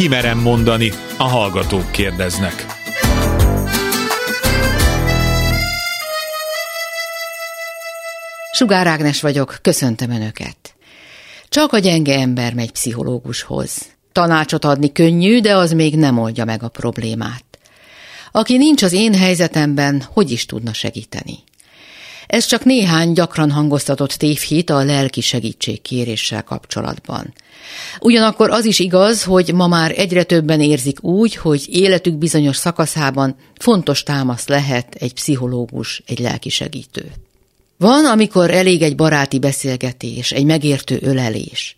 kimerem mondani, a hallgatók kérdeznek. Sugár Ágnes vagyok, köszöntöm Önöket. Csak a gyenge ember megy pszichológushoz. Tanácsot adni könnyű, de az még nem oldja meg a problémát. Aki nincs az én helyzetemben, hogy is tudna segíteni? Ez csak néhány gyakran hangoztatott tévhit a lelki segítségkéréssel kapcsolatban. Ugyanakkor az is igaz, hogy ma már egyre többen érzik úgy, hogy életük bizonyos szakaszában fontos támasz lehet egy pszichológus, egy lelki segítő. Van, amikor elég egy baráti beszélgetés, egy megértő ölelés.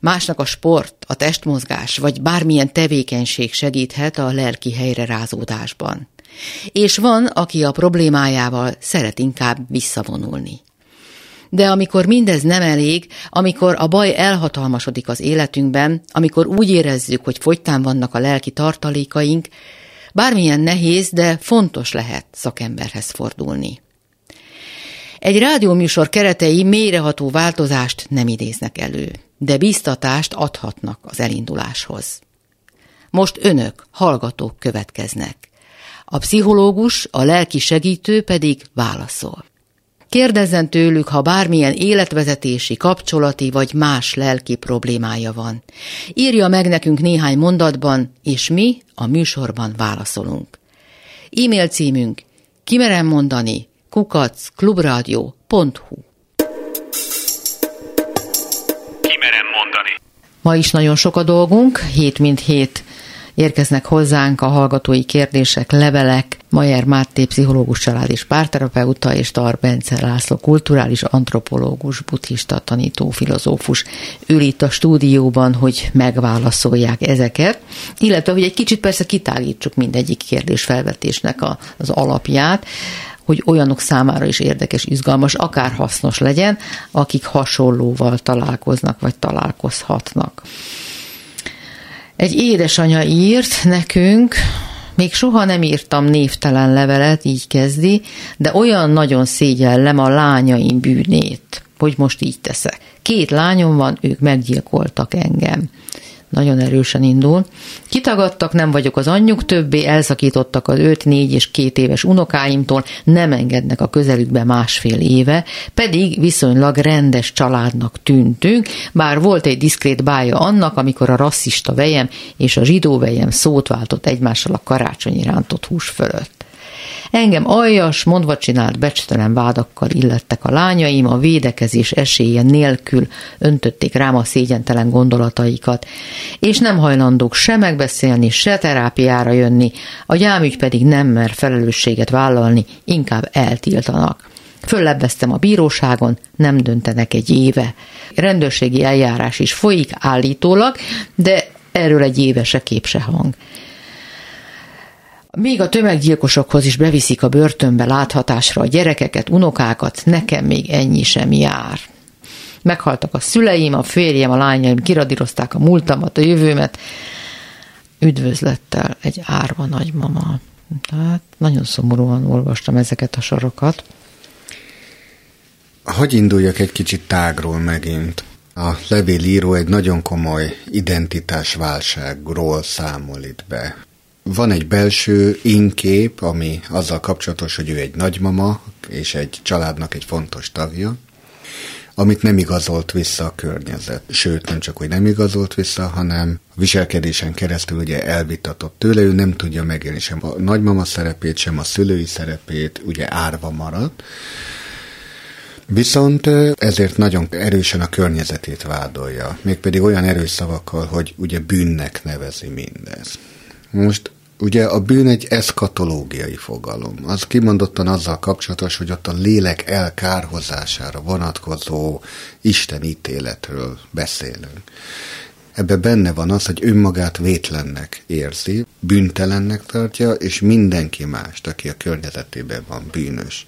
Másnak a sport, a testmozgás vagy bármilyen tevékenység segíthet a lelki helyre rázódásban. És van, aki a problémájával szeret inkább visszavonulni. De amikor mindez nem elég, amikor a baj elhatalmasodik az életünkben, amikor úgy érezzük, hogy fogytán vannak a lelki tartalékaink, bármilyen nehéz, de fontos lehet szakemberhez fordulni. Egy rádióműsor keretei mélyreható változást nem idéznek elő, de biztatást adhatnak az elinduláshoz. Most önök, hallgatók következnek. A pszichológus, a lelki segítő pedig válaszol. Kérdezzen tőlük, ha bármilyen életvezetési, kapcsolati vagy más lelki problémája van. Írja meg nekünk néhány mondatban, és mi a műsorban válaszolunk. E-mail címünk kimerem mondani kukacklubrádió.hu Kimerem mondani. Ma is nagyon sok a dolgunk, hét mint hét érkeznek hozzánk a hallgatói kérdések, levelek, Majer Máté pszichológus család és párterapeuta, és Tar Bence László kulturális antropológus, buddhista tanító, filozófus ül itt a stúdióban, hogy megválaszolják ezeket, illetve, hogy egy kicsit persze kitágítsuk mindegyik kérdésfelvetésnek a, az alapját, hogy olyanok számára is érdekes, izgalmas, akár hasznos legyen, akik hasonlóval találkoznak, vagy találkozhatnak. Egy édesanya írt nekünk, még soha nem írtam névtelen levelet, így kezdi, de olyan nagyon szégyellem a lányaim bűnét, hogy most így teszek. Két lányom van, ők meggyilkoltak engem nagyon erősen indul. Kitagadtak, nem vagyok az anyjuk, többé elszakítottak az 5, 4 és 2 éves unokáimtól, nem engednek a közelükbe másfél éve, pedig viszonylag rendes családnak tűntünk, bár volt egy diszkrét bája annak, amikor a rasszista vejem és a zsidó vejem szót váltott egymással a karácsonyi rántott hús fölött. Engem aljas, mondva csinált becstelen vádakkal illettek a lányaim, a védekezés esélye nélkül öntötték rám a szégyentelen gondolataikat, és nem hajlandók se megbeszélni, se terápiára jönni, a gyámügy pedig nem mer felelősséget vállalni, inkább eltiltanak. Föllebbeztem a bíróságon, nem döntenek egy éve. Rendőrségi eljárás is folyik állítólag, de erről egy éve se kép se hang. Még a tömeggyilkosokhoz is beviszik a börtönbe láthatásra a gyerekeket, unokákat, nekem még ennyi sem jár. Meghaltak a szüleim, a férjem, a lányaim, kiradírozták a múltamat, a jövőmet. Üdvözlettel egy árva nagymama. Tehát nagyon szomorúan olvastam ezeket a sorokat. Hogy induljak egy kicsit tágról megint? A levélíró egy nagyon komoly identitásválságról számol itt be van egy belső inkép, ami azzal kapcsolatos, hogy ő egy nagymama, és egy családnak egy fontos tagja, amit nem igazolt vissza a környezet. Sőt, nem csak, hogy nem igazolt vissza, hanem a viselkedésen keresztül ugye elvitatott tőle, ő nem tudja megélni sem a nagymama szerepét, sem a szülői szerepét, ugye árva maradt. Viszont ezért nagyon erősen a környezetét vádolja, mégpedig olyan erős szavakkal, hogy ugye bűnnek nevezi mindez. Most Ugye a bűn egy eszkatológiai fogalom. Az kimondottan azzal kapcsolatos, hogy ott a lélek elkárhozására vonatkozó Isten ítéletről beszélünk. Ebbe benne van az, hogy önmagát vétlennek érzi, bűntelennek tartja, és mindenki mást, aki a környezetében van, bűnös.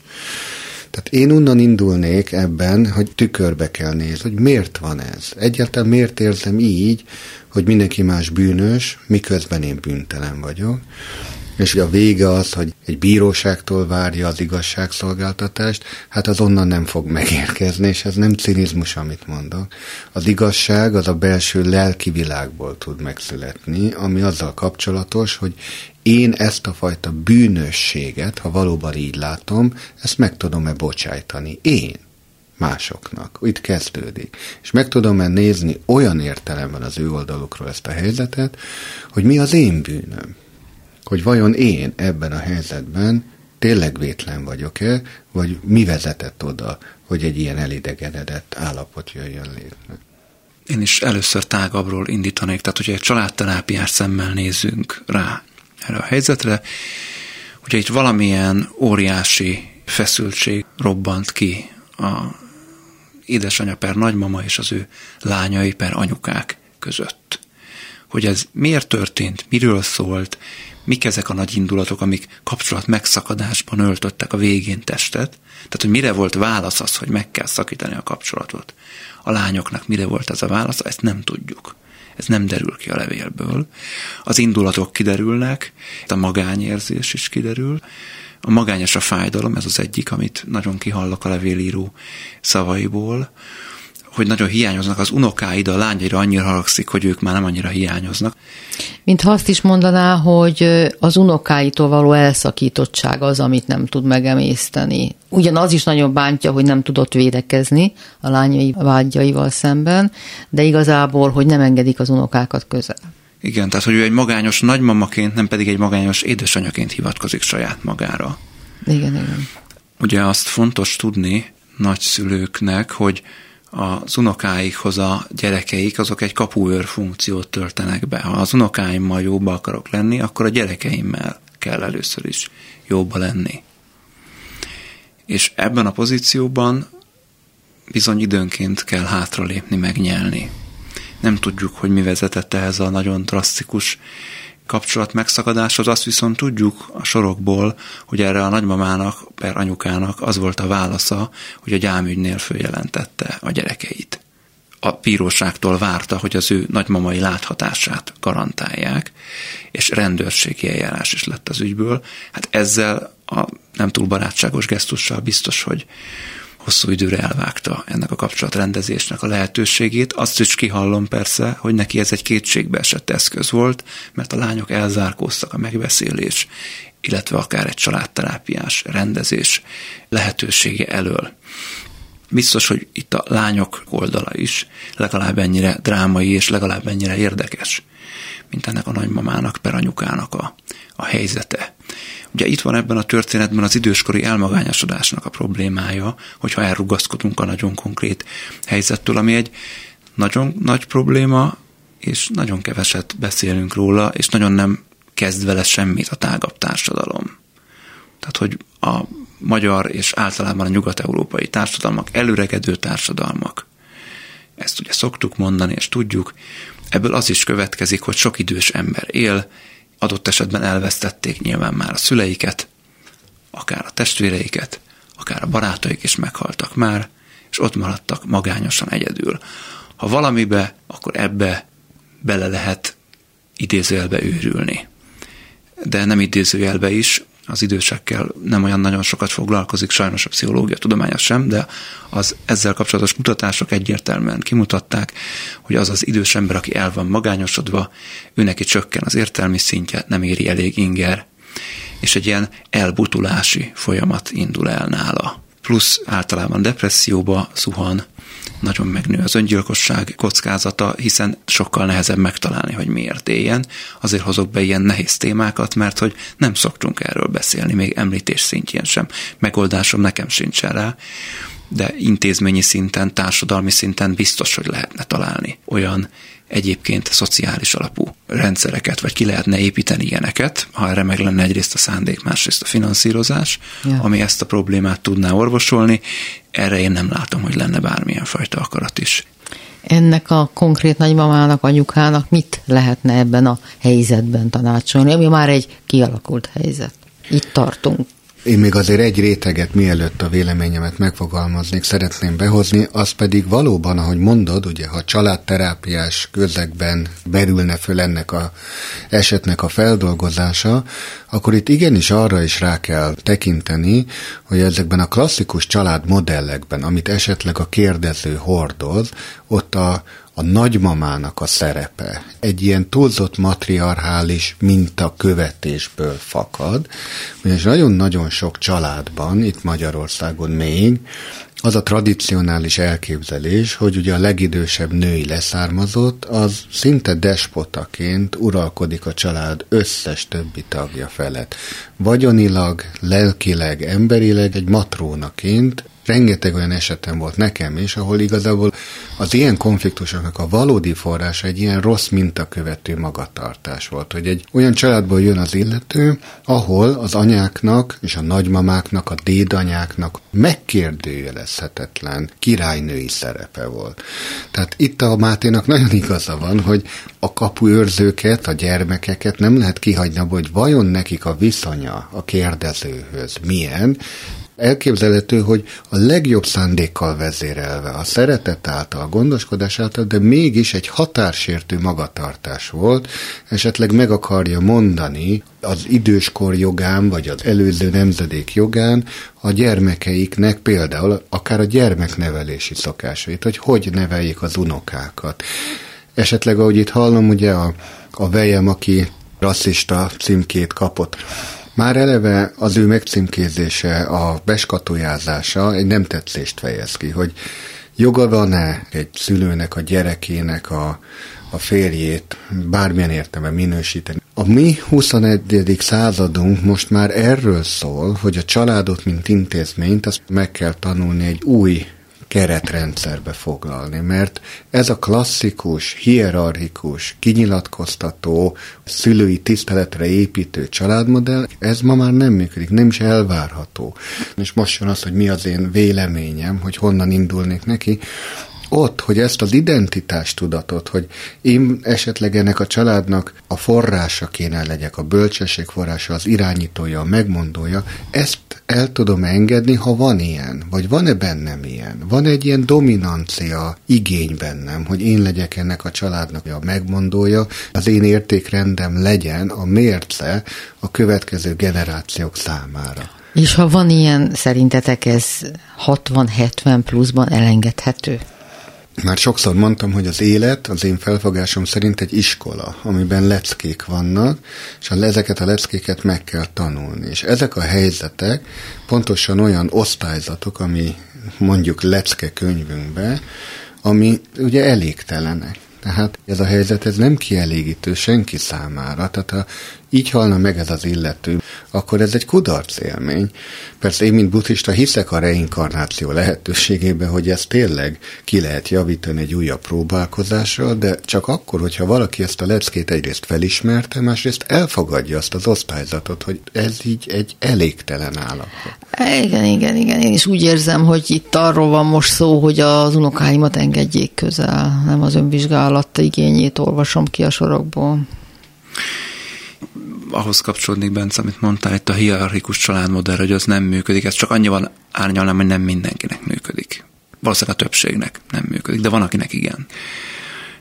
Tehát én onnan indulnék ebben, hogy tükörbe kell nézni, hogy miért van ez. Egyáltalán miért érzem így, hogy mindenki más bűnös, miközben én bűntelen vagyok. És a vége az, hogy egy bíróságtól várja az igazságszolgáltatást, hát az onnan nem fog megérkezni, és ez nem cinizmus, amit mondok. Az igazság az a belső lelki világból tud megszületni, ami azzal kapcsolatos, hogy én ezt a fajta bűnösséget, ha valóban így látom, ezt meg tudom-e bocsájtani. Én másoknak. Itt kezdődik. És meg tudom-e nézni olyan értelemben az ő oldalukról ezt a helyzetet, hogy mi az én bűnöm. Hogy vajon én ebben a helyzetben tényleg vétlen vagyok-e, vagy mi vezetett oda, hogy egy ilyen elidegenedett állapot jöjjön létre. Én is először tágabbról indítanék, tehát hogyha egy családterápiás szemmel nézzünk rá erre a helyzetre, hogyha itt valamilyen óriási feszültség robbant ki a édesanyja per nagymama és az ő lányai per anyukák között. Hogy ez miért történt, miről szólt, mik ezek a nagy indulatok, amik kapcsolat megszakadásban öltöttek a végén testet, tehát hogy mire volt válasz az, hogy meg kell szakítani a kapcsolatot. A lányoknak mire volt ez a válasz, ezt nem tudjuk. Ez nem derül ki a levélből. Az indulatok kiderülnek, a magányérzés is kiderül, a magányos a fájdalom, ez az egyik, amit nagyon kihallok a levélíró szavaiból, hogy nagyon hiányoznak az unokáid, a lányaira annyira haragszik, hogy ők már nem annyira hiányoznak. Mint azt is mondaná, hogy az unokáitól való elszakítottság az, amit nem tud megemészteni. Ugyanaz is nagyon bántja, hogy nem tudott védekezni a lányai vágyaival szemben, de igazából, hogy nem engedik az unokákat közel. Igen, tehát hogy ő egy magányos nagymamaként, nem pedig egy magányos édesanyaként hivatkozik saját magára. Igen, igen. Ugye azt fontos tudni nagyszülőknek, hogy az unokáikhoz a gyerekeik, azok egy kapuőr funkciót töltenek be. Ha az unokáimmal jóba akarok lenni, akkor a gyerekeimmel kell először is jóba lenni. És ebben a pozícióban bizony időnként kell hátralépni, megnyelni. Nem tudjuk, hogy mi vezetett ehhez a nagyon drasztikus kapcsolat megszakadáshoz, azt viszont tudjuk a sorokból, hogy erre a nagymamának, per anyukának az volt a válasza, hogy a gyámügynél följelentette a gyerekeit. A bíróságtól várta, hogy az ő nagymamai láthatását garantálják, és rendőrségi eljárás is lett az ügyből. Hát ezzel a nem túl barátságos gesztussal biztos, hogy, hosszú időre elvágta ennek a kapcsolatrendezésnek a lehetőségét. Azt is kihallom persze, hogy neki ez egy kétségbe esett eszköz volt, mert a lányok elzárkóztak a megbeszélés, illetve akár egy családterápiás rendezés lehetősége elől. Biztos, hogy itt a lányok oldala is legalább ennyire drámai és legalább ennyire érdekes, mint ennek a nagymamának, per anyukának a, a helyzete. Ugye itt van ebben a történetben az időskori elmagányosodásnak a problémája, hogyha elrugaszkodunk a nagyon konkrét helyzettől, ami egy nagyon nagy probléma, és nagyon keveset beszélünk róla, és nagyon nem kezd vele semmit a tágabb társadalom. Tehát, hogy a magyar és általában a nyugat-európai társadalmak, előregedő társadalmak, ezt ugye szoktuk mondani, és tudjuk, ebből az is következik, hogy sok idős ember él, adott esetben elvesztették nyilván már a szüleiket, akár a testvéreiket, akár a barátaik is meghaltak már, és ott maradtak magányosan egyedül. Ha valamibe, akkor ebbe bele lehet idézőjelbe őrülni. De nem idézőjelbe is, az idősekkel nem olyan nagyon sokat foglalkozik, sajnos a pszichológia tudománya sem, de az ezzel kapcsolatos mutatások egyértelműen kimutatták, hogy az az idős ember, aki el van magányosodva, ő neki csökken az értelmi szintje, nem éri elég inger, és egy ilyen elbutulási folyamat indul el nála. Plusz általában depresszióba szuhan, nagyon megnő az öngyilkosság kockázata, hiszen sokkal nehezebb megtalálni, hogy miért éljen. Azért hozok be ilyen nehéz témákat, mert hogy nem szoktunk erről beszélni, még említés szintjén sem. Megoldásom nekem sincsen rá, de intézményi szinten, társadalmi szinten biztos, hogy lehetne találni olyan egyébként szociális alapú rendszereket, vagy ki lehetne építeni ilyeneket, ha erre meg lenne egyrészt a szándék, másrészt a finanszírozás, ja. ami ezt a problémát tudná orvosolni. Erre én nem látom, hogy lenne bármilyen fajta akarat is. Ennek a konkrét nagymamának, anyukának mit lehetne ebben a helyzetben tanácsolni, ami már egy kialakult helyzet? Itt tartunk. Én még azért egy réteget, mielőtt a véleményemet megfogalmaznék, szeretném behozni, az pedig valóban, ahogy mondod, ugye, ha családterápiás közegben berülne föl ennek a esetnek a feldolgozása, akkor itt igenis arra is rá kell tekinteni, hogy ezekben a klasszikus családmodellekben, amit esetleg a kérdező hordoz, ott a, a nagymamának a szerepe egy ilyen túlzott matriarchális minta követésből fakad, ugyanis nagyon-nagyon sok családban, itt Magyarországon még, az a tradicionális elképzelés, hogy ugye a legidősebb női leszármazott, az szinte despotaként uralkodik a család összes többi tagja felett. Vagyonilag, lelkileg, emberileg egy matrónaként rengeteg olyan esetem volt nekem is, ahol igazából az ilyen konfliktusoknak a valódi forrása egy ilyen rossz mintakövető magatartás volt, hogy egy olyan családból jön az illető, ahol az anyáknak és a nagymamáknak, a dédanyáknak megkérdőjelezhetetlen királynői szerepe volt. Tehát itt a Máténak nagyon igaza van, hogy a kapuőrzőket, a gyermekeket nem lehet kihagyni, hogy vajon nekik a viszonya a kérdezőhöz milyen, elképzelhető, hogy a legjobb szándékkal vezérelve, a szeretet által, a gondoskodás által, de mégis egy határsértő magatartás volt, esetleg meg akarja mondani az időskor jogán, vagy az előző nemzedék jogán a gyermekeiknek például akár a gyermeknevelési szokásait, hogy hogy neveljék az unokákat. Esetleg, ahogy itt hallom, ugye a, a vejem, aki rasszista címkét kapott, már eleve az ő megcímkézése, a beskatujázása egy nem tetszést fejez ki, hogy joga van-e egy szülőnek, a gyerekének a, a férjét bármilyen értelme minősíteni. A mi 21. századunk most már erről szól, hogy a családot, mint intézményt, azt meg kell tanulni egy új keretrendszerbe foglalni, mert ez a klasszikus, hierarchikus, kinyilatkoztató, szülői tiszteletre építő családmodell, ez ma már nem működik, nem is elvárható. És most jön az, hogy mi az én véleményem, hogy honnan indulnék neki ott, hogy ezt az identitástudatot, hogy én esetleg ennek a családnak a forrása kéne legyek, a bölcsesség forrása, az irányítója, a megmondója, ezt el tudom engedni, ha van ilyen, vagy van-e bennem ilyen, van egy ilyen dominancia igény bennem, hogy én legyek ennek a családnak a megmondója, az én értékrendem legyen a mérce a következő generációk számára. És ha van ilyen, szerintetek ez 60-70 pluszban elengedhető? Már sokszor mondtam, hogy az élet az én felfogásom szerint egy iskola, amiben leckék vannak, és ezeket a leckéket meg kell tanulni. És ezek a helyzetek pontosan olyan osztályzatok, ami mondjuk lecke könyvünkbe, ami ugye elégtelenek. Tehát ez a helyzet ez nem kielégítő senki számára. Tehát ha így halna meg ez az illető, akkor ez egy kudarc élmény. Persze én, mint buddhista, hiszek a reinkarnáció lehetőségébe, hogy ezt tényleg ki lehet javítani egy újabb próbálkozással, de csak akkor, hogyha valaki ezt a leckét egyrészt felismerte, másrészt elfogadja azt az osztályzatot, hogy ez így egy elégtelen állapot. Igen, igen, igen. Én is úgy érzem, hogy itt arról van most szó, hogy az unokáimat engedjék közel, nem az önvizsgálat igényét olvasom ki a sorokból ahhoz kapcsolódnék, Bence, amit mondtál, itt a hierarchikus családmodell, hogy az nem működik. Ez csak annyival árnyalnám, hogy nem mindenkinek működik. Valószínűleg a többségnek nem működik, de van, akinek igen.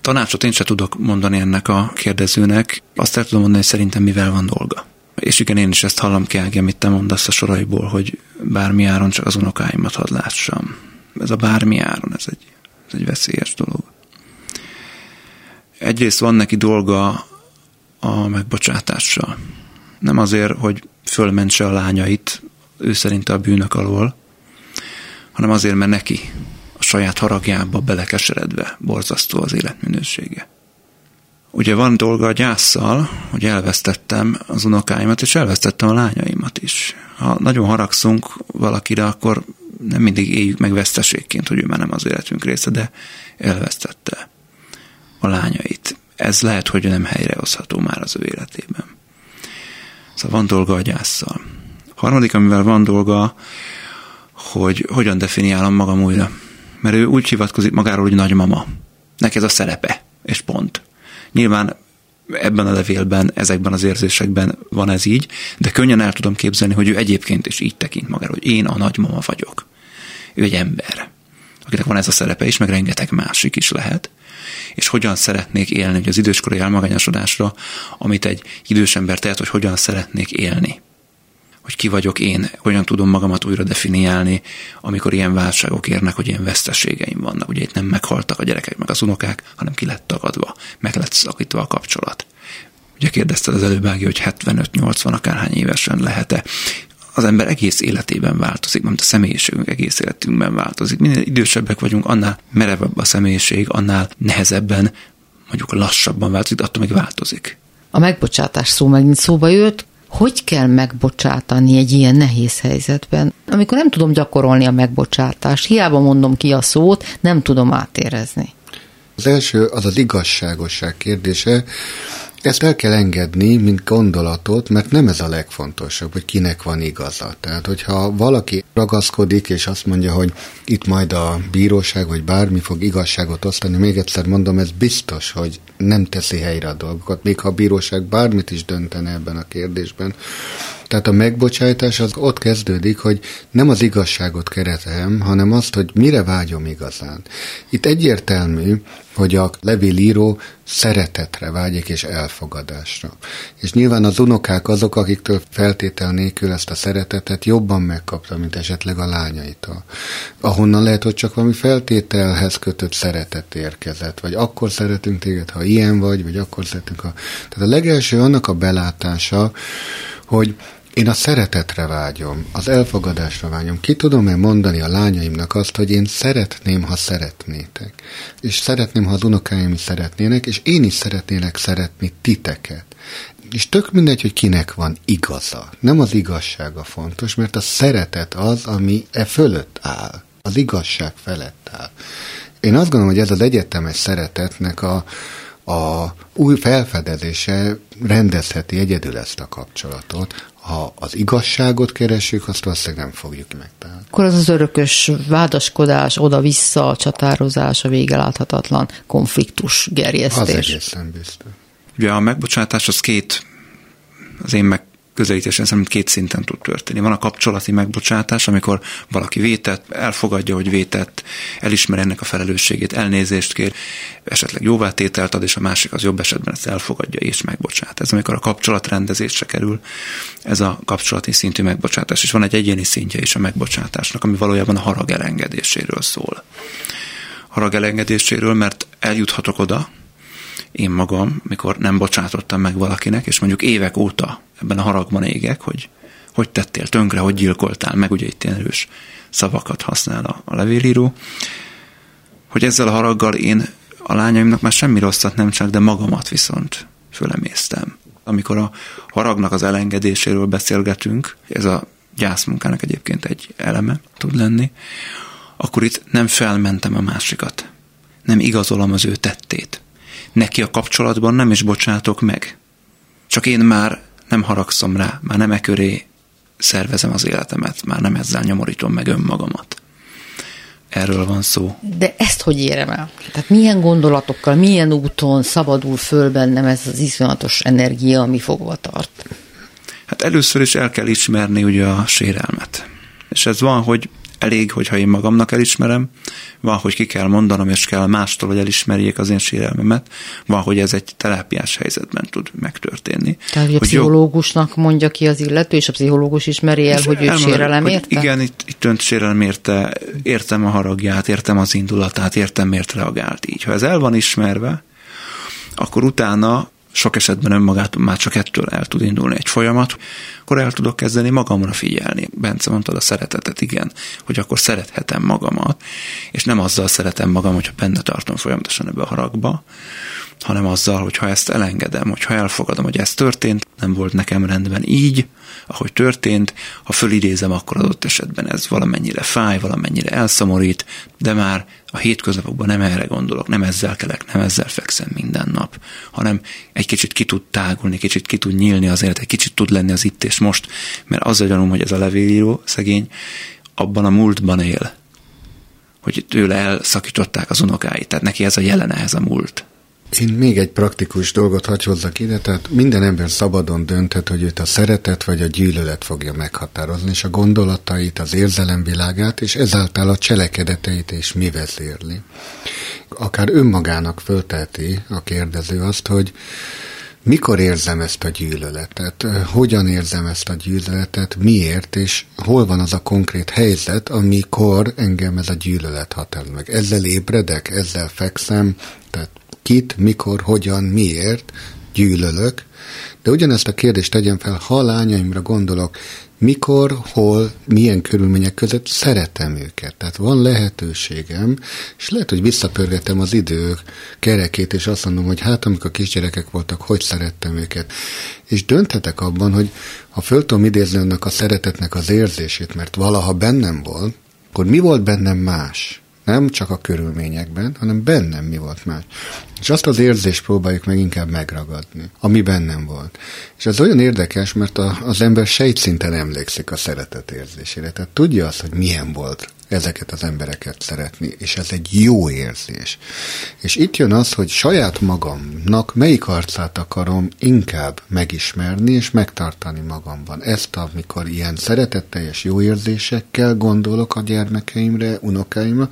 Tanácsot én sem tudok mondani ennek a kérdezőnek. Azt el tudom mondani, hogy szerintem mivel van dolga. És igen, én is ezt hallom ki, amit te mondasz a soraiból, hogy bármi áron csak az unokáimat hadd lássam. Ez a bármi áron, ez egy, ez egy veszélyes dolog. Egyrészt van neki dolga a megbocsátással. Nem azért, hogy fölmentse a lányait ő szerint a bűnök alól, hanem azért, mert neki a saját haragjába belekeseredve borzasztó az életminősége. Ugye van dolga a gyászsal, hogy elvesztettem az unokáimat, és elvesztettem a lányaimat is. Ha nagyon haragszunk valakire, akkor nem mindig éljük meg veszteségként, hogy ő már nem az életünk része, de elvesztette a lányait ez lehet, hogy nem helyrehozható már az ő életében. Szóval van dolga a gyászsal. A harmadik, amivel van dolga, hogy hogyan definiálom magam újra. Mert ő úgy hivatkozik magáról, hogy nagymama. Neki ez a szerepe, és pont. Nyilván ebben a levélben, ezekben az érzésekben van ez így, de könnyen el tudom képzelni, hogy ő egyébként is így tekint magára, hogy én a nagymama vagyok. Ő egy ember, akinek van ez a szerepe is, meg rengeteg másik is lehet, és hogyan szeretnék élni, hogy az időskori elmagányosodásra, amit egy idős ember tehet, hogy hogyan szeretnék élni hogy ki vagyok én, hogyan tudom magamat újra definiálni, amikor ilyen válságok érnek, hogy ilyen veszteségeim vannak. Ugye itt nem meghaltak a gyerekek, meg az unokák, hanem ki lett tagadva, meg lett szakítva a kapcsolat. Ugye kérdezted az előbb, Ági, hogy 75-80 akárhány évesen lehet-e az ember egész életében változik, mert a személyiségünk egész életünkben változik. Minél idősebbek vagyunk, annál merevebb a személyiség, annál nehezebben, mondjuk lassabban változik, attól még változik. A megbocsátás szó megint szóba jött, hogy kell megbocsátani egy ilyen nehéz helyzetben, amikor nem tudom gyakorolni a megbocsátást, hiába mondom ki a szót, nem tudom átérezni. Az első az az igazságosság kérdése, ezt el kell engedni, mint gondolatot, mert nem ez a legfontosabb, hogy kinek van igaza. Tehát, hogyha valaki ragaszkodik, és azt mondja, hogy itt majd a bíróság, vagy bármi fog igazságot osztani, még egyszer mondom, ez biztos, hogy nem teszi helyre a dolgokat, még ha a bíróság bármit is döntene ebben a kérdésben, tehát a megbocsátás az ott kezdődik, hogy nem az igazságot keretem, hanem azt, hogy mire vágyom igazán. Itt egyértelmű, hogy a levélíró szeretetre vágyik és elfogadásra. És nyilván az unokák azok, akiktől feltétel nélkül ezt a szeretetet jobban megkapta, mint esetleg a lányaitól. Ahonnan lehet, hogy csak valami feltételhez kötött szeretet érkezett, vagy akkor szeretünk téged, ha ilyen vagy, vagy akkor szeretünk, ha... Tehát a legelső annak a belátása, hogy én a szeretetre vágyom, az elfogadásra vágyom. Ki tudom-e mondani a lányaimnak azt, hogy én szeretném, ha szeretnétek. És szeretném, ha az unokáim is szeretnének, és én is szeretnélek szeretni titeket. És tök mindegy, hogy kinek van igaza. Nem az igazsága fontos, mert a szeretet az, ami e fölött áll. Az igazság felett áll. Én azt gondolom, hogy ez az egyetemes szeretetnek a, a új felfedezése rendezheti egyedül ezt a kapcsolatot. Ha az igazságot keresünk, azt valószínűleg nem fogjuk megtalálni. Akkor az az örökös vádaskodás, oda-vissza, a csatározás, a vége láthatatlan konfliktus gerjesztés. Az egészen biztos. Ugye a megbocsátás az két, az én meg közelítésen szerint két szinten tud történni. Van a kapcsolati megbocsátás, amikor valaki vétett, elfogadja, hogy vétett, elismer ennek a felelősségét, elnézést kér, esetleg jóvátételt ad, és a másik az jobb esetben ezt elfogadja és megbocsát. Ez amikor a kapcsolatrendezésre kerül, ez a kapcsolati szintű megbocsátás. És van egy egyéni szintje is a megbocsátásnak, ami valójában a harag elengedéséről szól. Harag elengedéséről, mert eljuthatok oda, én magam, mikor nem bocsátottam meg valakinek, és mondjuk évek óta ebben a haragban égek, hogy hogy tettél tönkre, hogy gyilkoltál meg, ugye itt ilyen erős szavakat használ a, a levélíró, hogy ezzel a haraggal én a lányaimnak már semmi rosszat nem csak, de magamat viszont fölemésztem. Amikor a haragnak az elengedéséről beszélgetünk, ez a gyászmunkának egyébként egy eleme tud lenni, akkor itt nem felmentem a másikat. Nem igazolom az ő tettét neki a kapcsolatban nem is bocsátok meg. Csak én már nem haragszom rá, már nem e köré szervezem az életemet, már nem ezzel nyomorítom meg önmagamat. Erről van szó. De ezt hogy érem el? Tehát milyen gondolatokkal, milyen úton szabadul föl bennem ez az iszonyatos energia, ami fogva tart? Hát először is el kell ismerni ugye a sérelmet. És ez van, hogy elég, hogyha én magamnak elismerem, van, hogy ki kell mondanom, és kell mástól, hogy elismerjék az én sérelmemet, van, hogy ez egy terápiás helyzetben tud megtörténni. Tehát, hogy a pszichológusnak mondja ki az illető, és a pszichológus ismeri el, hogy ő sérelem érte? Igen, itt, itt önt sérelem érte, értem a haragját, értem az indulatát, értem miért reagált így. Ha ez el van ismerve, akkor utána sok esetben önmagától már csak ettől el tud indulni egy folyamat, akkor el tudok kezdeni magamra figyelni. Bence mondtad a szeretetet, igen, hogy akkor szerethetem magamat, és nem azzal szeretem magam, hogyha benne tartom folyamatosan ebbe a haragba, hanem azzal, hogy ha ezt elengedem, hogyha elfogadom, hogy ez történt, nem volt nekem rendben így, ahogy történt, ha fölidézem, akkor adott esetben ez valamennyire fáj, valamennyire elszomorít, de már a hétköznapokban nem erre gondolok, nem ezzel kelek, nem ezzel fekszem minden nap, hanem egy kicsit ki tud tágulni, kicsit ki tud nyílni az élet, egy kicsit tud lenni az itt és most, mert az a gyanúm, hogy ez a levélíró szegény abban a múltban él, hogy tőle elszakították az unokáit, tehát neki ez a jelene, ez a múlt Én még egy praktikus dolgot hagy hozzak ide, tehát minden ember szabadon dönthet, hogy őt a szeretet vagy a gyűlölet fogja meghatározni, és a gondolatait, az érzelemvilágát, és ezáltal a cselekedeteit is mi vezérli. Akár önmagának fölteheti a kérdező azt, hogy mikor érzem ezt a gyűlöletet, hogyan érzem ezt a gyűlöletet, miért, és hol van az a konkrét helyzet, amikor engem ez a gyűlölet határoz meg. Ezzel ébredek, ezzel fekszem, tehát kit, mikor, hogyan, miért gyűlölök, de ugyanezt a kérdést tegyem fel, ha lányaimra gondolok, mikor, hol, milyen körülmények között szeretem őket. Tehát van lehetőségem, és lehet, hogy visszapörgetem az idő kerekét, és azt mondom, hogy hát amikor kisgyerekek voltak, hogy szerettem őket. És dönthetek abban, hogy ha föl tudom idézni önnek a szeretetnek az érzését, mert valaha bennem volt, akkor mi volt bennem más? Nem csak a körülményekben, hanem bennem mi volt más. És azt az érzést próbáljuk meg inkább megragadni, ami bennem volt. És ez olyan érdekes, mert a, az ember sejtszinten emlékszik a szeretet érzésére. Tehát tudja azt, hogy milyen volt ezeket az embereket szeretni, és ez egy jó érzés. És itt jön az, hogy saját magamnak melyik arcát akarom inkább megismerni és megtartani magamban. Ezt, amikor ilyen szeretetteljes jó érzésekkel gondolok a gyermekeimre, unokáimra,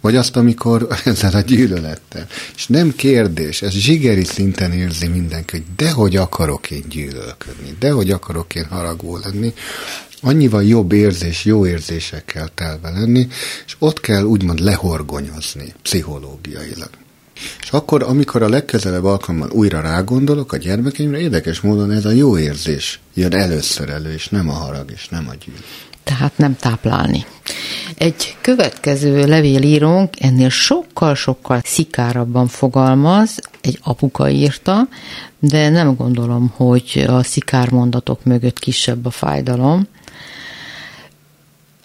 vagy azt, amikor ezzel a gyűlölettel. És nem kérdés, ez zsigeri szinten érzi mindenki, hogy dehogy akarok én gyűlölködni, dehogy akarok én haragú lenni, annyival jobb érzés, jó érzésekkel telve lenni, és ott kell úgymond lehorgonyozni pszichológiailag. És akkor, amikor a legközelebb alkalommal újra rágondolok a gyermekeimre, érdekes módon ez a jó érzés jön először elő, és nem a harag, és nem a gyűlölet tehát nem táplálni. Egy következő levélírónk ennél sokkal-sokkal szikárabban fogalmaz, egy apuka írta, de nem gondolom, hogy a szikár mondatok mögött kisebb a fájdalom.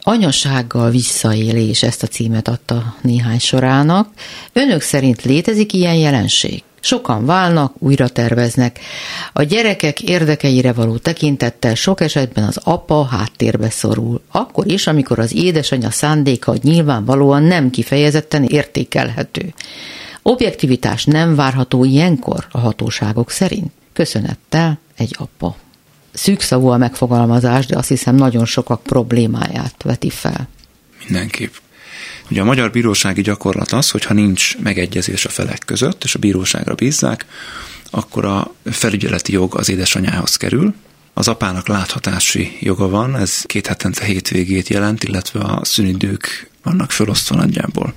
Anyasággal visszaélés ezt a címet adta néhány sorának. Önök szerint létezik ilyen jelenség? Sokan válnak, újra terveznek. A gyerekek érdekeire való tekintettel sok esetben az apa háttérbe szorul. Akkor is, amikor az édesanyja szándéka nyilvánvalóan nem kifejezetten értékelhető. Objektivitás nem várható ilyenkor a hatóságok szerint. Köszönettel egy apa. Szűkszavú a megfogalmazás, de azt hiszem nagyon sokak problémáját veti fel. Mindenképp. Ugye a magyar bírósági gyakorlat az, hogy ha nincs megegyezés a felek között, és a bíróságra bízzák, akkor a felügyeleti jog az édesanyához kerül, az apának láthatási joga van, ez két hetente hétvégét jelent, illetve a szünidők vannak felosztva nagyjából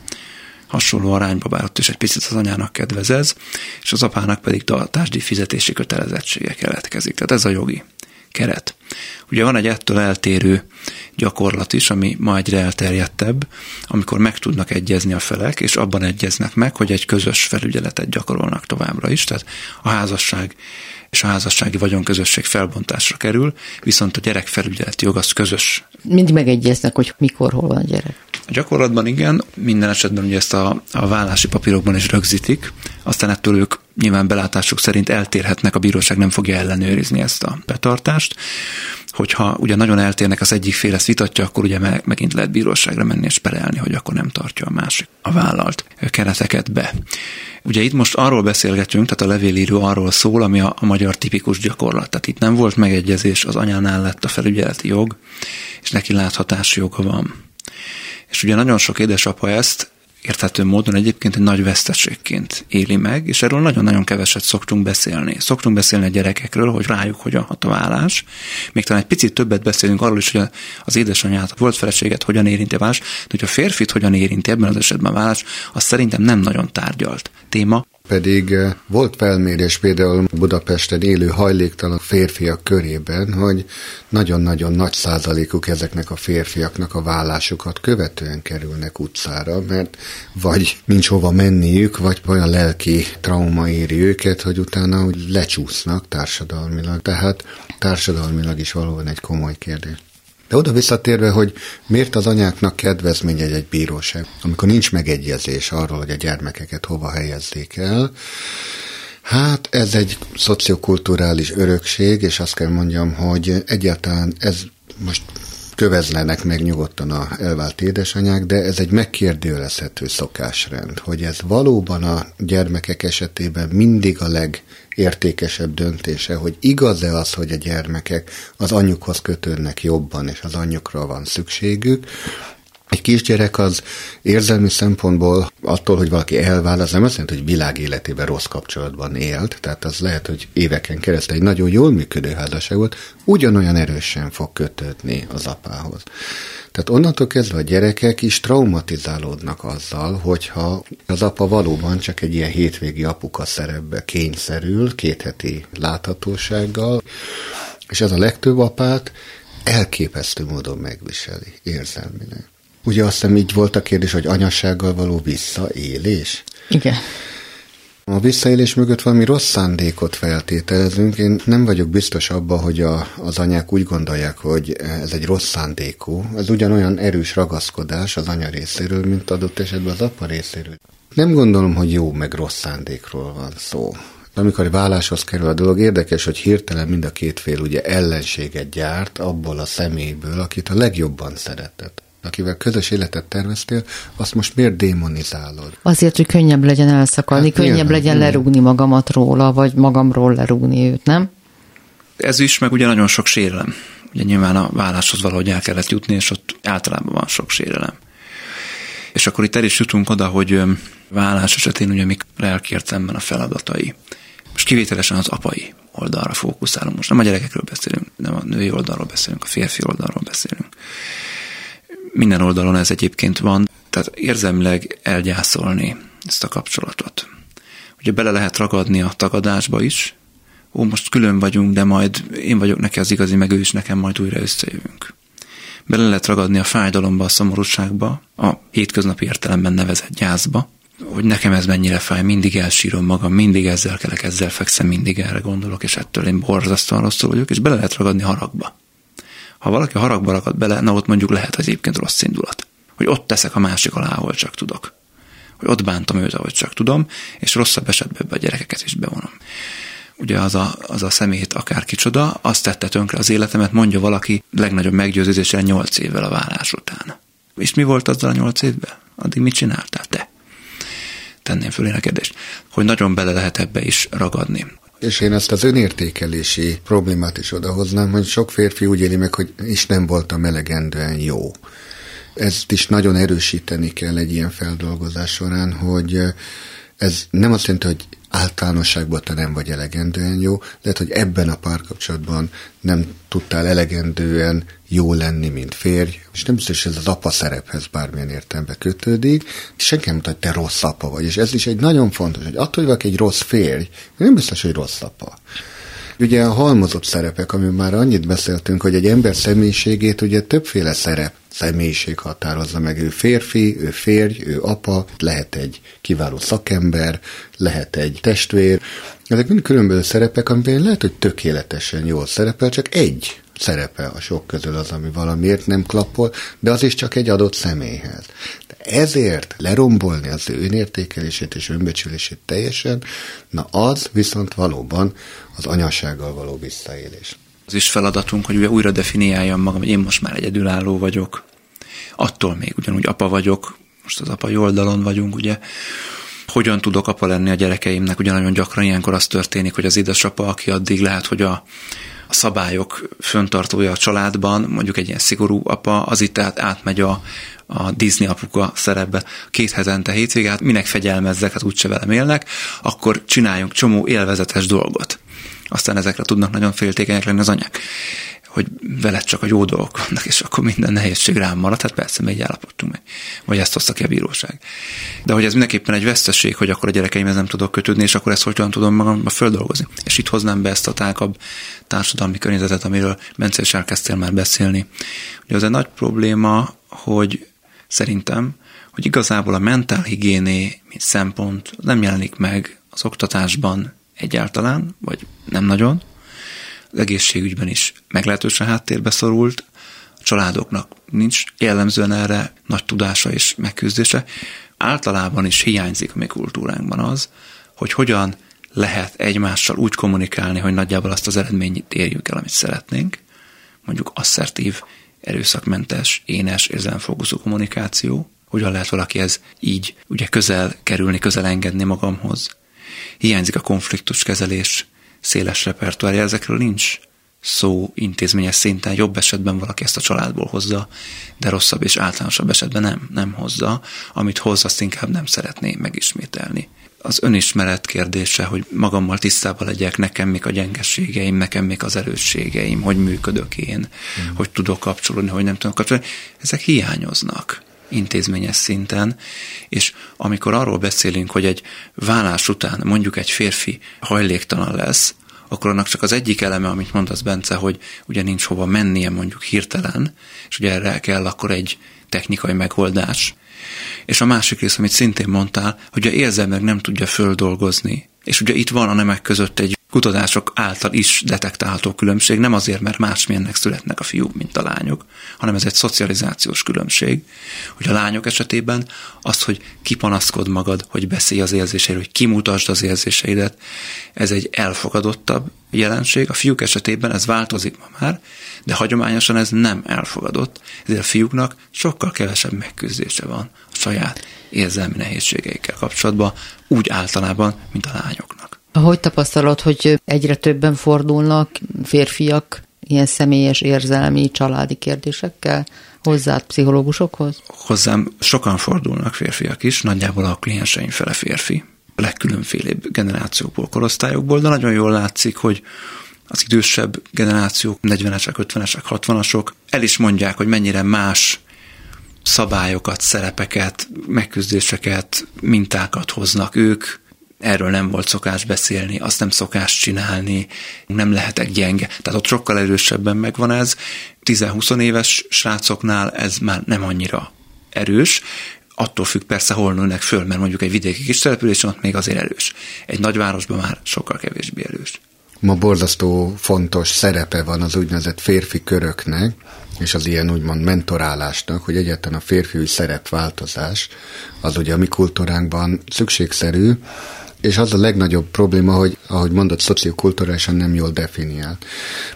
hasonló arányba, bár ott is egy picit az anyának kedvez ez, és az apának pedig a társadalmi fizetési kötelezettsége keletkezik. Tehát ez a jogi keret. Ugye van egy ettől eltérő gyakorlat is, ami ma egyre elterjedtebb, amikor meg tudnak egyezni a felek, és abban egyeznek meg, hogy egy közös felügyeletet gyakorolnak továbbra is, tehát a házasság és a házassági vagyonközösség felbontásra kerül, viszont a gyerek felügyeleti jog az közös. Mindig megegyeznek, hogy mikor, hol van a gyerek. Gyakorlatban igen, minden esetben ugye ezt a, a vállási papírokban is rögzítik, aztán ettől ők nyilván belátásuk szerint eltérhetnek, a bíróság nem fogja ellenőrizni ezt a betartást. Hogyha ugye nagyon eltérnek, az egyik fél ezt vitatja, akkor ugye megint lehet bíróságra menni és perelni, hogy akkor nem tartja a másik a vállalt kereteket be. Ugye itt most arról beszélgetünk, tehát a levélíró arról szól, ami a, a magyar tipikus gyakorlat. Tehát itt nem volt megegyezés, az anyánál lett a felügyeleti jog, és neki láthatási joga van. És ugye nagyon sok édesapa ezt érthető módon egyébként egy nagy veszteségként éli meg, és erről nagyon-nagyon keveset szoktunk beszélni. Szoktunk beszélni a gyerekekről, hogy rájuk hogyan hat a vállás. Még talán egy picit többet beszélünk arról is, hogy az édesanyját, volt feleséget hogyan érinti a vállás, de hogy a férfit hogyan érinti ebben az esetben a vállás, az szerintem nem nagyon tárgyalt téma pedig eh, volt felmérés például Budapesten élő hajléktalan férfiak körében, hogy nagyon-nagyon nagy százalékuk ezeknek a férfiaknak a vállásukat követően kerülnek utcára, mert vagy nincs hova menniük, vagy olyan lelki trauma éri őket, hogy utána hogy lecsúsznak társadalmilag. Tehát társadalmilag is valóban egy komoly kérdés. De oda visszatérve, hogy miért az anyáknak kedvezmény egy, egy bíróság, amikor nincs megegyezés arról, hogy a gyermekeket hova helyezzék el, Hát ez egy szociokulturális örökség, és azt kell mondjam, hogy egyáltalán ez most kövezlenek meg nyugodtan a elvált édesanyák, de ez egy megkérdőjelezhető szokásrend, hogy ez valóban a gyermekek esetében mindig a legértékesebb döntése, hogy igaz-e az, hogy a gyermekek az anyukhoz kötődnek jobban, és az anyukra van szükségük, egy kisgyerek az érzelmi szempontból attól, hogy valaki elvál, az nem azt jelenti, hogy világ életében rossz kapcsolatban élt, tehát az lehet, hogy éveken keresztül egy nagyon jól működő házasság volt, ugyanolyan erősen fog kötődni az apához. Tehát onnantól kezdve a gyerekek is traumatizálódnak azzal, hogyha az apa valóban csak egy ilyen hétvégi apuka szerepbe kényszerül, kétheti láthatósággal, és ez a legtöbb apát elképesztő módon megviseli érzelmileg. Ugye azt hiszem így volt a kérdés, hogy anyassággal való visszaélés? Igen. A visszaélés mögött valami rossz szándékot feltételezünk. Én nem vagyok biztos abba, hogy a, az anyák úgy gondolják, hogy ez egy rossz szándékú. Ez ugyanolyan erős ragaszkodás az anya részéről, mint adott esetben az apa részéről. Nem gondolom, hogy jó meg rossz szándékról van szó. Amikor válláshoz kerül a dolog, érdekes, hogy hirtelen mind a két fél ugye ellenséget gyárt abból a személyből, akit a legjobban szeretett akivel közös életet terveztél, azt most miért démonizálod? Azért, hogy könnyebb legyen elszakadni, hát, könnyebb nyilván, legyen nyilván. lerúgni magamat róla, vagy magamról lerúgni őt, nem? Ez is, meg ugye nagyon sok sérelem. Ugye nyilván a válláshoz valahogy el kellett jutni, és ott általában van sok sérelem. És akkor itt el is jutunk oda, hogy vállás esetén ugye mik lelkiért szemben a feladatai. Most kivételesen az apai oldalra fókuszálunk. Most nem a gyerekekről beszélünk, nem a női oldalról beszélünk, a férfi oldalról beszélünk. Minden oldalon ez egyébként van, tehát érzelmileg elgyászolni ezt a kapcsolatot. Ugye bele lehet ragadni a tagadásba is, ó, most külön vagyunk, de majd én vagyok neki az igazi, meg ő is nekem majd újra összejövünk. Bele lehet ragadni a fájdalomba, a szomorúságba, a hétköznapi értelemben nevezett gyászba, hogy nekem ez mennyire fáj, mindig elsírom magam, mindig ezzel kelek, ezzel fekszem, mindig erre gondolok, és ettől én borzasztóan rosszul vagyok, és bele lehet ragadni haragba. Ha valaki haragba ragad bele, na ott mondjuk lehet az egyébként rossz indulat. Hogy ott teszek a másik alá, ahol csak tudok. Hogy ott bántam őt, ahogy csak tudom, és rosszabb esetben a gyerekeket is bevonom. Ugye az a, az a szemét akár kicsoda, azt tette tönkre az életemet, mondja valaki legnagyobb meggyőződéssel nyolc évvel a vállás után. És mi volt azzal a nyolc évben? Addig mit csináltál te? Tenném föl én a kérdést, hogy nagyon bele lehet ebbe is ragadni. És én ezt az önértékelési problémát is odahoznám, hogy sok férfi úgy éli meg, hogy is nem voltam elegendően jó. Ezt is nagyon erősíteni kell egy ilyen feldolgozás során, hogy ez nem azt jelenti, hogy általánosságban te nem vagy elegendően jó, lehet, hogy ebben a párkapcsolatban nem tudtál elegendően jó lenni, mint férj, és nem biztos, hogy ez az apa szerephez bármilyen értelembe kötődik, senki nem mondta, hogy te rossz apa vagy, és ez is egy nagyon fontos, hogy attól, hogy egy rossz férj, nem biztos, hogy rossz apa. Ugye a halmozott szerepek, amiről már annyit beszéltünk, hogy egy ember személyiségét ugye többféle szerep személyiség határozza meg. Ő férfi, ő férj, ő apa, lehet egy kiváló szakember, lehet egy testvér. Ezek mind különböző szerepek, amiben lehet, hogy tökéletesen jól szerepel, csak egy szerepe a sok közül az, ami valamiért nem klappol, de az is csak egy adott személyhez. De ezért lerombolni az ő önértékelését és önbecsülését teljesen, na az viszont valóban az anyasággal való visszaélés. Az is feladatunk, hogy újra definiáljam magam, hogy én most már egyedülálló vagyok, attól még ugyanúgy apa vagyok, most az apai oldalon vagyunk, ugye, hogyan tudok apa lenni a gyerekeimnek, ugye nagyon gyakran ilyenkor az történik, hogy az édesapa, aki addig lehet, hogy a, a szabályok föntartója a családban, mondjuk egy ilyen szigorú apa, az itt át, átmegy a, a Disney apuka szerepbe. Két hetente hétvégét, hát minek fegyelmezzek, hát úgyse velem élnek, akkor csináljunk csomó élvezetes dolgot. Aztán ezekre tudnak nagyon féltékenyek lenni az anyák hogy veled csak a jó dolgok vannak, és akkor minden nehézség rám marad, hát persze, még állapodtunk meg. Vagy ezt hozta ki a bíróság. De hogy ez mindenképpen egy veszteség, hogy akkor a gyerekeimhez nem tudok kötődni, és akkor ezt hogyan tudom magamban földolgozni. És itt hoznám be ezt a tágabb társadalmi környezetet, amiről Bence is elkezdtél már beszélni. Ugye az egy nagy probléma, hogy szerintem, hogy igazából a mentál higiéné, mint szempont nem jelenik meg az oktatásban egyáltalán, vagy nem nagyon, az egészségügyben is meglehetősen háttérbe szorult, a családoknak nincs jellemzően erre nagy tudása és megküzdése. Általában is hiányzik a mi kultúránkban az, hogy hogyan lehet egymással úgy kommunikálni, hogy nagyjából azt az eredményt érjük el, amit szeretnénk, mondjuk asszertív erőszakmentes, énes, érzelemfókuszú kommunikáció, hogyan lehet valakihez így ugye közel kerülni, közel engedni magamhoz. Hiányzik a konfliktuskezelés széles repertoárja, ezekről nincs szó intézményes szinten, jobb esetben valaki ezt a családból hozza, de rosszabb és általánosabb esetben nem, nem hozza, amit hoz, azt inkább nem szeretné megismételni. Az önismeret kérdése, hogy magammal tisztában legyek, nekem még a gyengességeim, nekem még az erősségeim, hogy működök én, mm. hogy tudok kapcsolódni, hogy nem tudok kapcsolódni, ezek hiányoznak intézményes szinten, és amikor arról beszélünk, hogy egy vállás után mondjuk egy férfi hajléktalan lesz, akkor annak csak az egyik eleme, amit mondasz Bence, hogy ugye nincs hova mennie mondjuk hirtelen, és ugye erre kell akkor egy technikai megoldás. És a másik rész, amit szintén mondtál, hogy a érzelmek nem tudja földolgozni. És ugye itt van a nemek között egy kutatások által is detektálható különbség, nem azért, mert másmilyennek születnek a fiúk, mint a lányok, hanem ez egy szocializációs különbség, hogy a lányok esetében az, hogy kipanaszkod magad, hogy beszélj az érzéseiről, hogy kimutasd az érzéseidet, ez egy elfogadottabb jelenség. A fiúk esetében ez változik ma már, de hagyományosan ez nem elfogadott, ezért a fiúknak sokkal kevesebb megküzdése van a saját érzelmi nehézségeikkel kapcsolatban, úgy általában, mint a lányoknak. Hogy tapasztalod, hogy egyre többen fordulnak férfiak ilyen személyes, érzelmi, családi kérdésekkel hozzád pszichológusokhoz? Hozzám sokan fordulnak férfiak is, nagyjából a klienseim fele férfi, legkülönfélébb generációkból, korosztályokból, de nagyon jól látszik, hogy az idősebb generációk, 40-esek, 50-esek, 60-asok el is mondják, hogy mennyire más szabályokat, szerepeket, megküzdéseket, mintákat hoznak ők, erről nem volt szokás beszélni, azt nem szokás csinálni, nem lehetek gyenge. Tehát ott sokkal erősebben megvan ez. 10-20 éves srácoknál ez már nem annyira erős, attól függ persze, hol nőnek föl, mert mondjuk egy vidéki kis település ott még azért erős. Egy nagyvárosban már sokkal kevésbé erős. Ma borzasztó fontos szerepe van az úgynevezett férfi köröknek, és az ilyen úgymond mentorálásnak, hogy egyáltalán a férfiúi szerepváltozás az ugye a mi kultúránkban szükségszerű, és az a legnagyobb probléma, hogy ahogy mondott, szociokulturálisan nem jól definiált.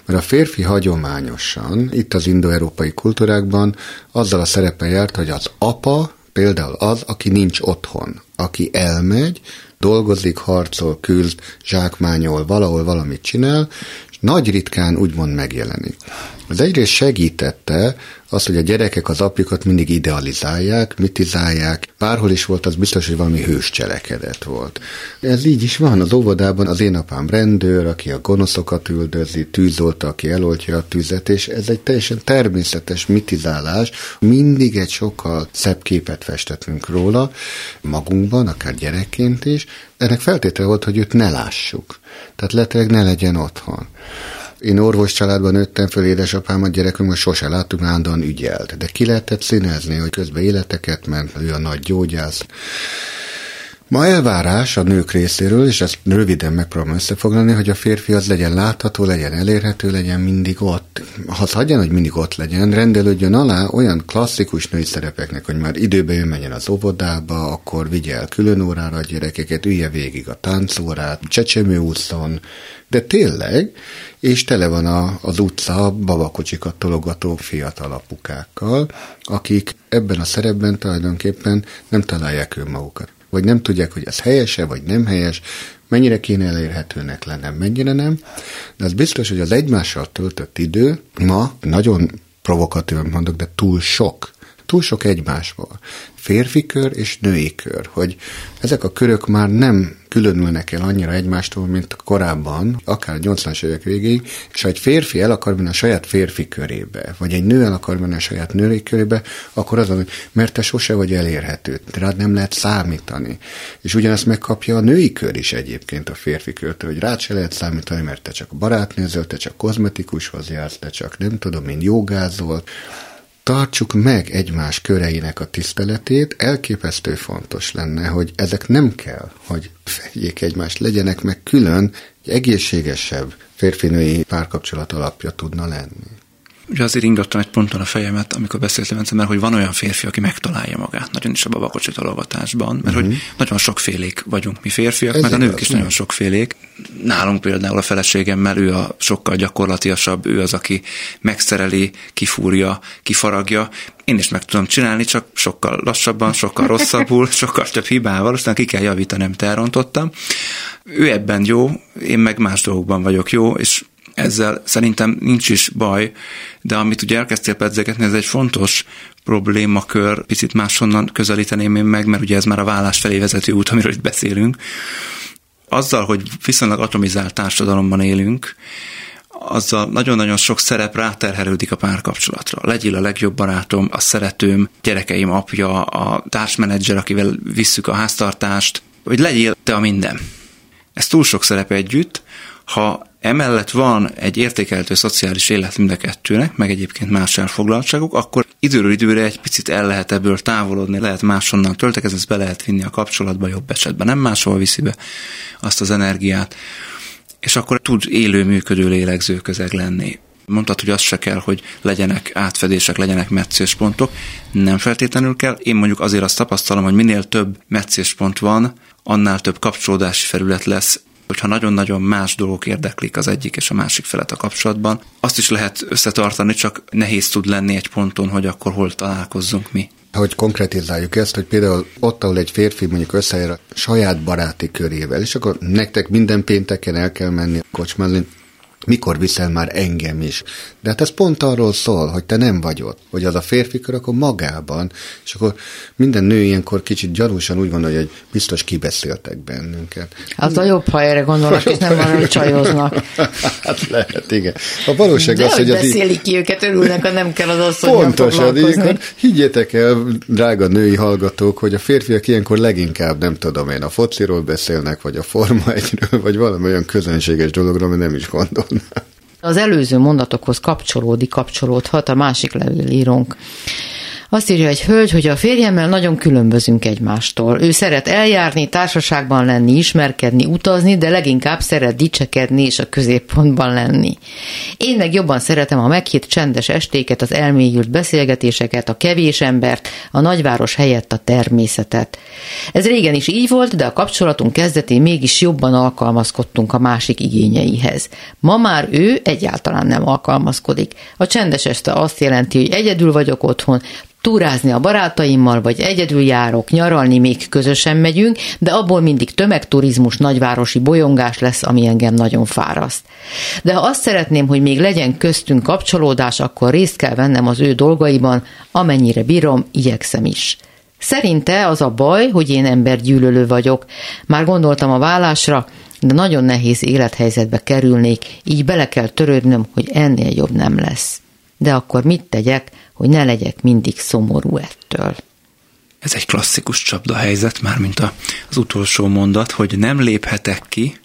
Mert a férfi hagyományosan, itt az indoeurópai kultúrákban azzal a szerepe járt, hogy az apa például az, aki nincs otthon, aki elmegy, dolgozik, harcol, küzd, zsákmányol, valahol valamit csinál, és nagy ritkán úgymond megjelenik. Ez egyrészt segítette az, hogy a gyerekek az apjukat mindig idealizálják, mitizálják. Bárhol is volt, az biztos, hogy valami hős cselekedet volt. Ez így is van. Az óvodában az én apám rendőr, aki a gonoszokat üldözi, tűzolta, aki eloltja a tüzet, és ez egy teljesen természetes mitizálás. Mindig egy sokkal szebb képet festettünk róla, magunkban, akár gyerekként is. Ennek feltétele volt, hogy őt ne lássuk. Tehát lehetőleg ne legyen otthon. Én orvos családban nőttem föl, édesapámat gyerekünkben sose láttuk, állandóan ügyelt. De ki lehetett színezni, hogy közben életeket ment, ő a nagy gyógyász. Ma elvárás a nők részéről, és ezt röviden megpróbálom összefoglalni, hogy a férfi az legyen látható, legyen elérhető, legyen mindig ott. Ha hagyjan, hogy mindig ott legyen, rendelődjön alá olyan klasszikus női szerepeknek, hogy már időbe jön menjen az óvodába, akkor vigye el külön órára a gyerekeket, ülje végig a táncórát, csecsemő úszon, de tényleg, és tele van a, az utca babakocsikat tologató fiatal apukákkal, akik ebben a szerepben tulajdonképpen nem találják önmagukat. Vagy nem tudják, hogy ez helyese, vagy nem helyes, mennyire kéne elérhetőnek lenne, mennyire nem. De az biztos, hogy az egymással töltött idő ma nagyon provokatívan mondok, de túl sok túl sok egymásból. Férfi kör és női kör, hogy ezek a körök már nem különülnek el annyira egymástól, mint korábban, akár a 80-as évek végéig, és ha egy férfi el akar menni a saját férfi körébe, vagy egy nő el akar menni a saját női körébe, akkor az, hogy mert te sose vagy elérhető, rád nem lehet számítani. És ugyanezt megkapja a női kör is egyébként a férfi körtől, hogy rád se lehet számítani, mert te csak barátnőzöl, te csak kozmetikushoz jársz, te csak nem tudom, mint jogázol, tartsuk meg egymás köreinek a tiszteletét, elképesztő fontos lenne, hogy ezek nem kell, hogy fedjék egymást, legyenek meg külön, egy egészségesebb férfinői párkapcsolat alapja tudna lenni. Ugye azért ingattam egy ponton a fejemet, amikor beszéltem egyszer, mert hogy van olyan férfi, aki megtalálja magát, nagyon is a babakocsi talogatásban, mert uh-huh. hogy mhm. nagyon sokfélék vagyunk mi férfiak, Ez meg a nők is nagyon sokfélék. Nálunk például a feleségemmel ő a sokkal gyakorlatiasabb, ő az, aki megszereli, kifúrja, kifaragja. Én is meg tudom csinálni, csak sokkal lassabban, sokkal rosszabbul, sokkal több hibával, aztán ki kell javítani, amit elrontottam. Ő ebben jó, én meg más dolgokban vagyok jó, és ezzel szerintem nincs is baj, de amit ugye elkezdtél pedzegetni, ez egy fontos problémakör, picit máshonnan közelíteném én meg, mert ugye ez már a vállás felé vezető út, amiről itt beszélünk. Azzal, hogy viszonylag atomizált társadalomban élünk, azzal nagyon-nagyon sok szerep ráterhelődik a párkapcsolatra. Legyél a legjobb barátom, a szeretőm, gyerekeim apja, a társmenedzser, akivel visszük a háztartást, vagy legyél te a minden. Ez túl sok szerep együtt, ha emellett van egy értékelhető szociális élet mind a kettőnek, meg egyébként más elfoglaltságok, akkor időről időre egy picit el lehet ebből távolodni, lehet máshonnan töltekezni, ezt be lehet vinni a kapcsolatba, jobb esetben nem máshol viszi be azt az energiát, és akkor tud élő, működő lélegző közeg lenni. Mondtad, hogy az se kell, hogy legyenek átfedések, legyenek meccéspontok. Nem feltétlenül kell. Én mondjuk azért azt tapasztalom, hogy minél több meccéspont van, annál több kapcsolódási felület lesz hogyha nagyon-nagyon más dolgok érdeklik az egyik és a másik felet a kapcsolatban, azt is lehet összetartani, csak nehéz tud lenni egy ponton, hogy akkor hol találkozzunk mi. Hogy konkretizáljuk ezt, hogy például ott, ahol egy férfi mondjuk összeér a saját baráti körével, és akkor nektek minden pénteken el kell menni kocsmázni, mikor viszel már engem is. De hát ez pont arról szól, hogy te nem vagy ott, hogy az a férfi kör akkor magában, és akkor minden nő ilyenkor kicsit gyanúsan úgy gondolja, hogy biztos kibeszéltek bennünket. Az a jobb, ha erre gondolnak, és nem van, hogy csajoznak. hát lehet, igen. A valóság De az, hogy, beszélik így... ki őket, örülnek, ha nem kell az asszonynak Pontosan, ilyenkor higgyétek el, drága női hallgatók, hogy a férfiak ilyenkor leginkább, nem tudom én, a fociról beszélnek, vagy a Forma egyről, vagy valami olyan közönséges dologról, ami nem is gondol. Az előző mondatokhoz kapcsolódik, kapcsolódhat a másik levélírónk. Azt írja egy hölgy, hogy a férjemmel nagyon különbözünk egymástól. Ő szeret eljárni, társaságban lenni, ismerkedni, utazni, de leginkább szeret dicsekedni és a középpontban lenni. Én meg jobban szeretem a meghitt csendes estéket, az elmélyült beszélgetéseket, a kevés embert, a nagyváros helyett a természetet. Ez régen is így volt, de a kapcsolatunk kezdetén mégis jobban alkalmazkodtunk a másik igényeihez. Ma már ő egyáltalán nem alkalmazkodik. A csendes este azt jelenti, hogy egyedül vagyok otthon, túrázni a barátaimmal, vagy egyedül járok, nyaralni még közösen megyünk, de abból mindig tömegturizmus, nagyvárosi bolyongás lesz, ami engem nagyon fáraszt. De ha azt szeretném, hogy még legyen köztünk kapcsolódás, akkor részt kell vennem az ő dolgaiban, amennyire bírom, igyekszem is. Szerinte az a baj, hogy én embergyűlölő vagyok. Már gondoltam a vállásra, de nagyon nehéz élethelyzetbe kerülnék, így bele kell törődnöm, hogy ennél jobb nem lesz. De akkor mit tegyek, hogy ne legyek mindig szomorú ettől. Ez egy klasszikus csapda helyzet, már mint a, az utolsó mondat, hogy nem léphetek ki,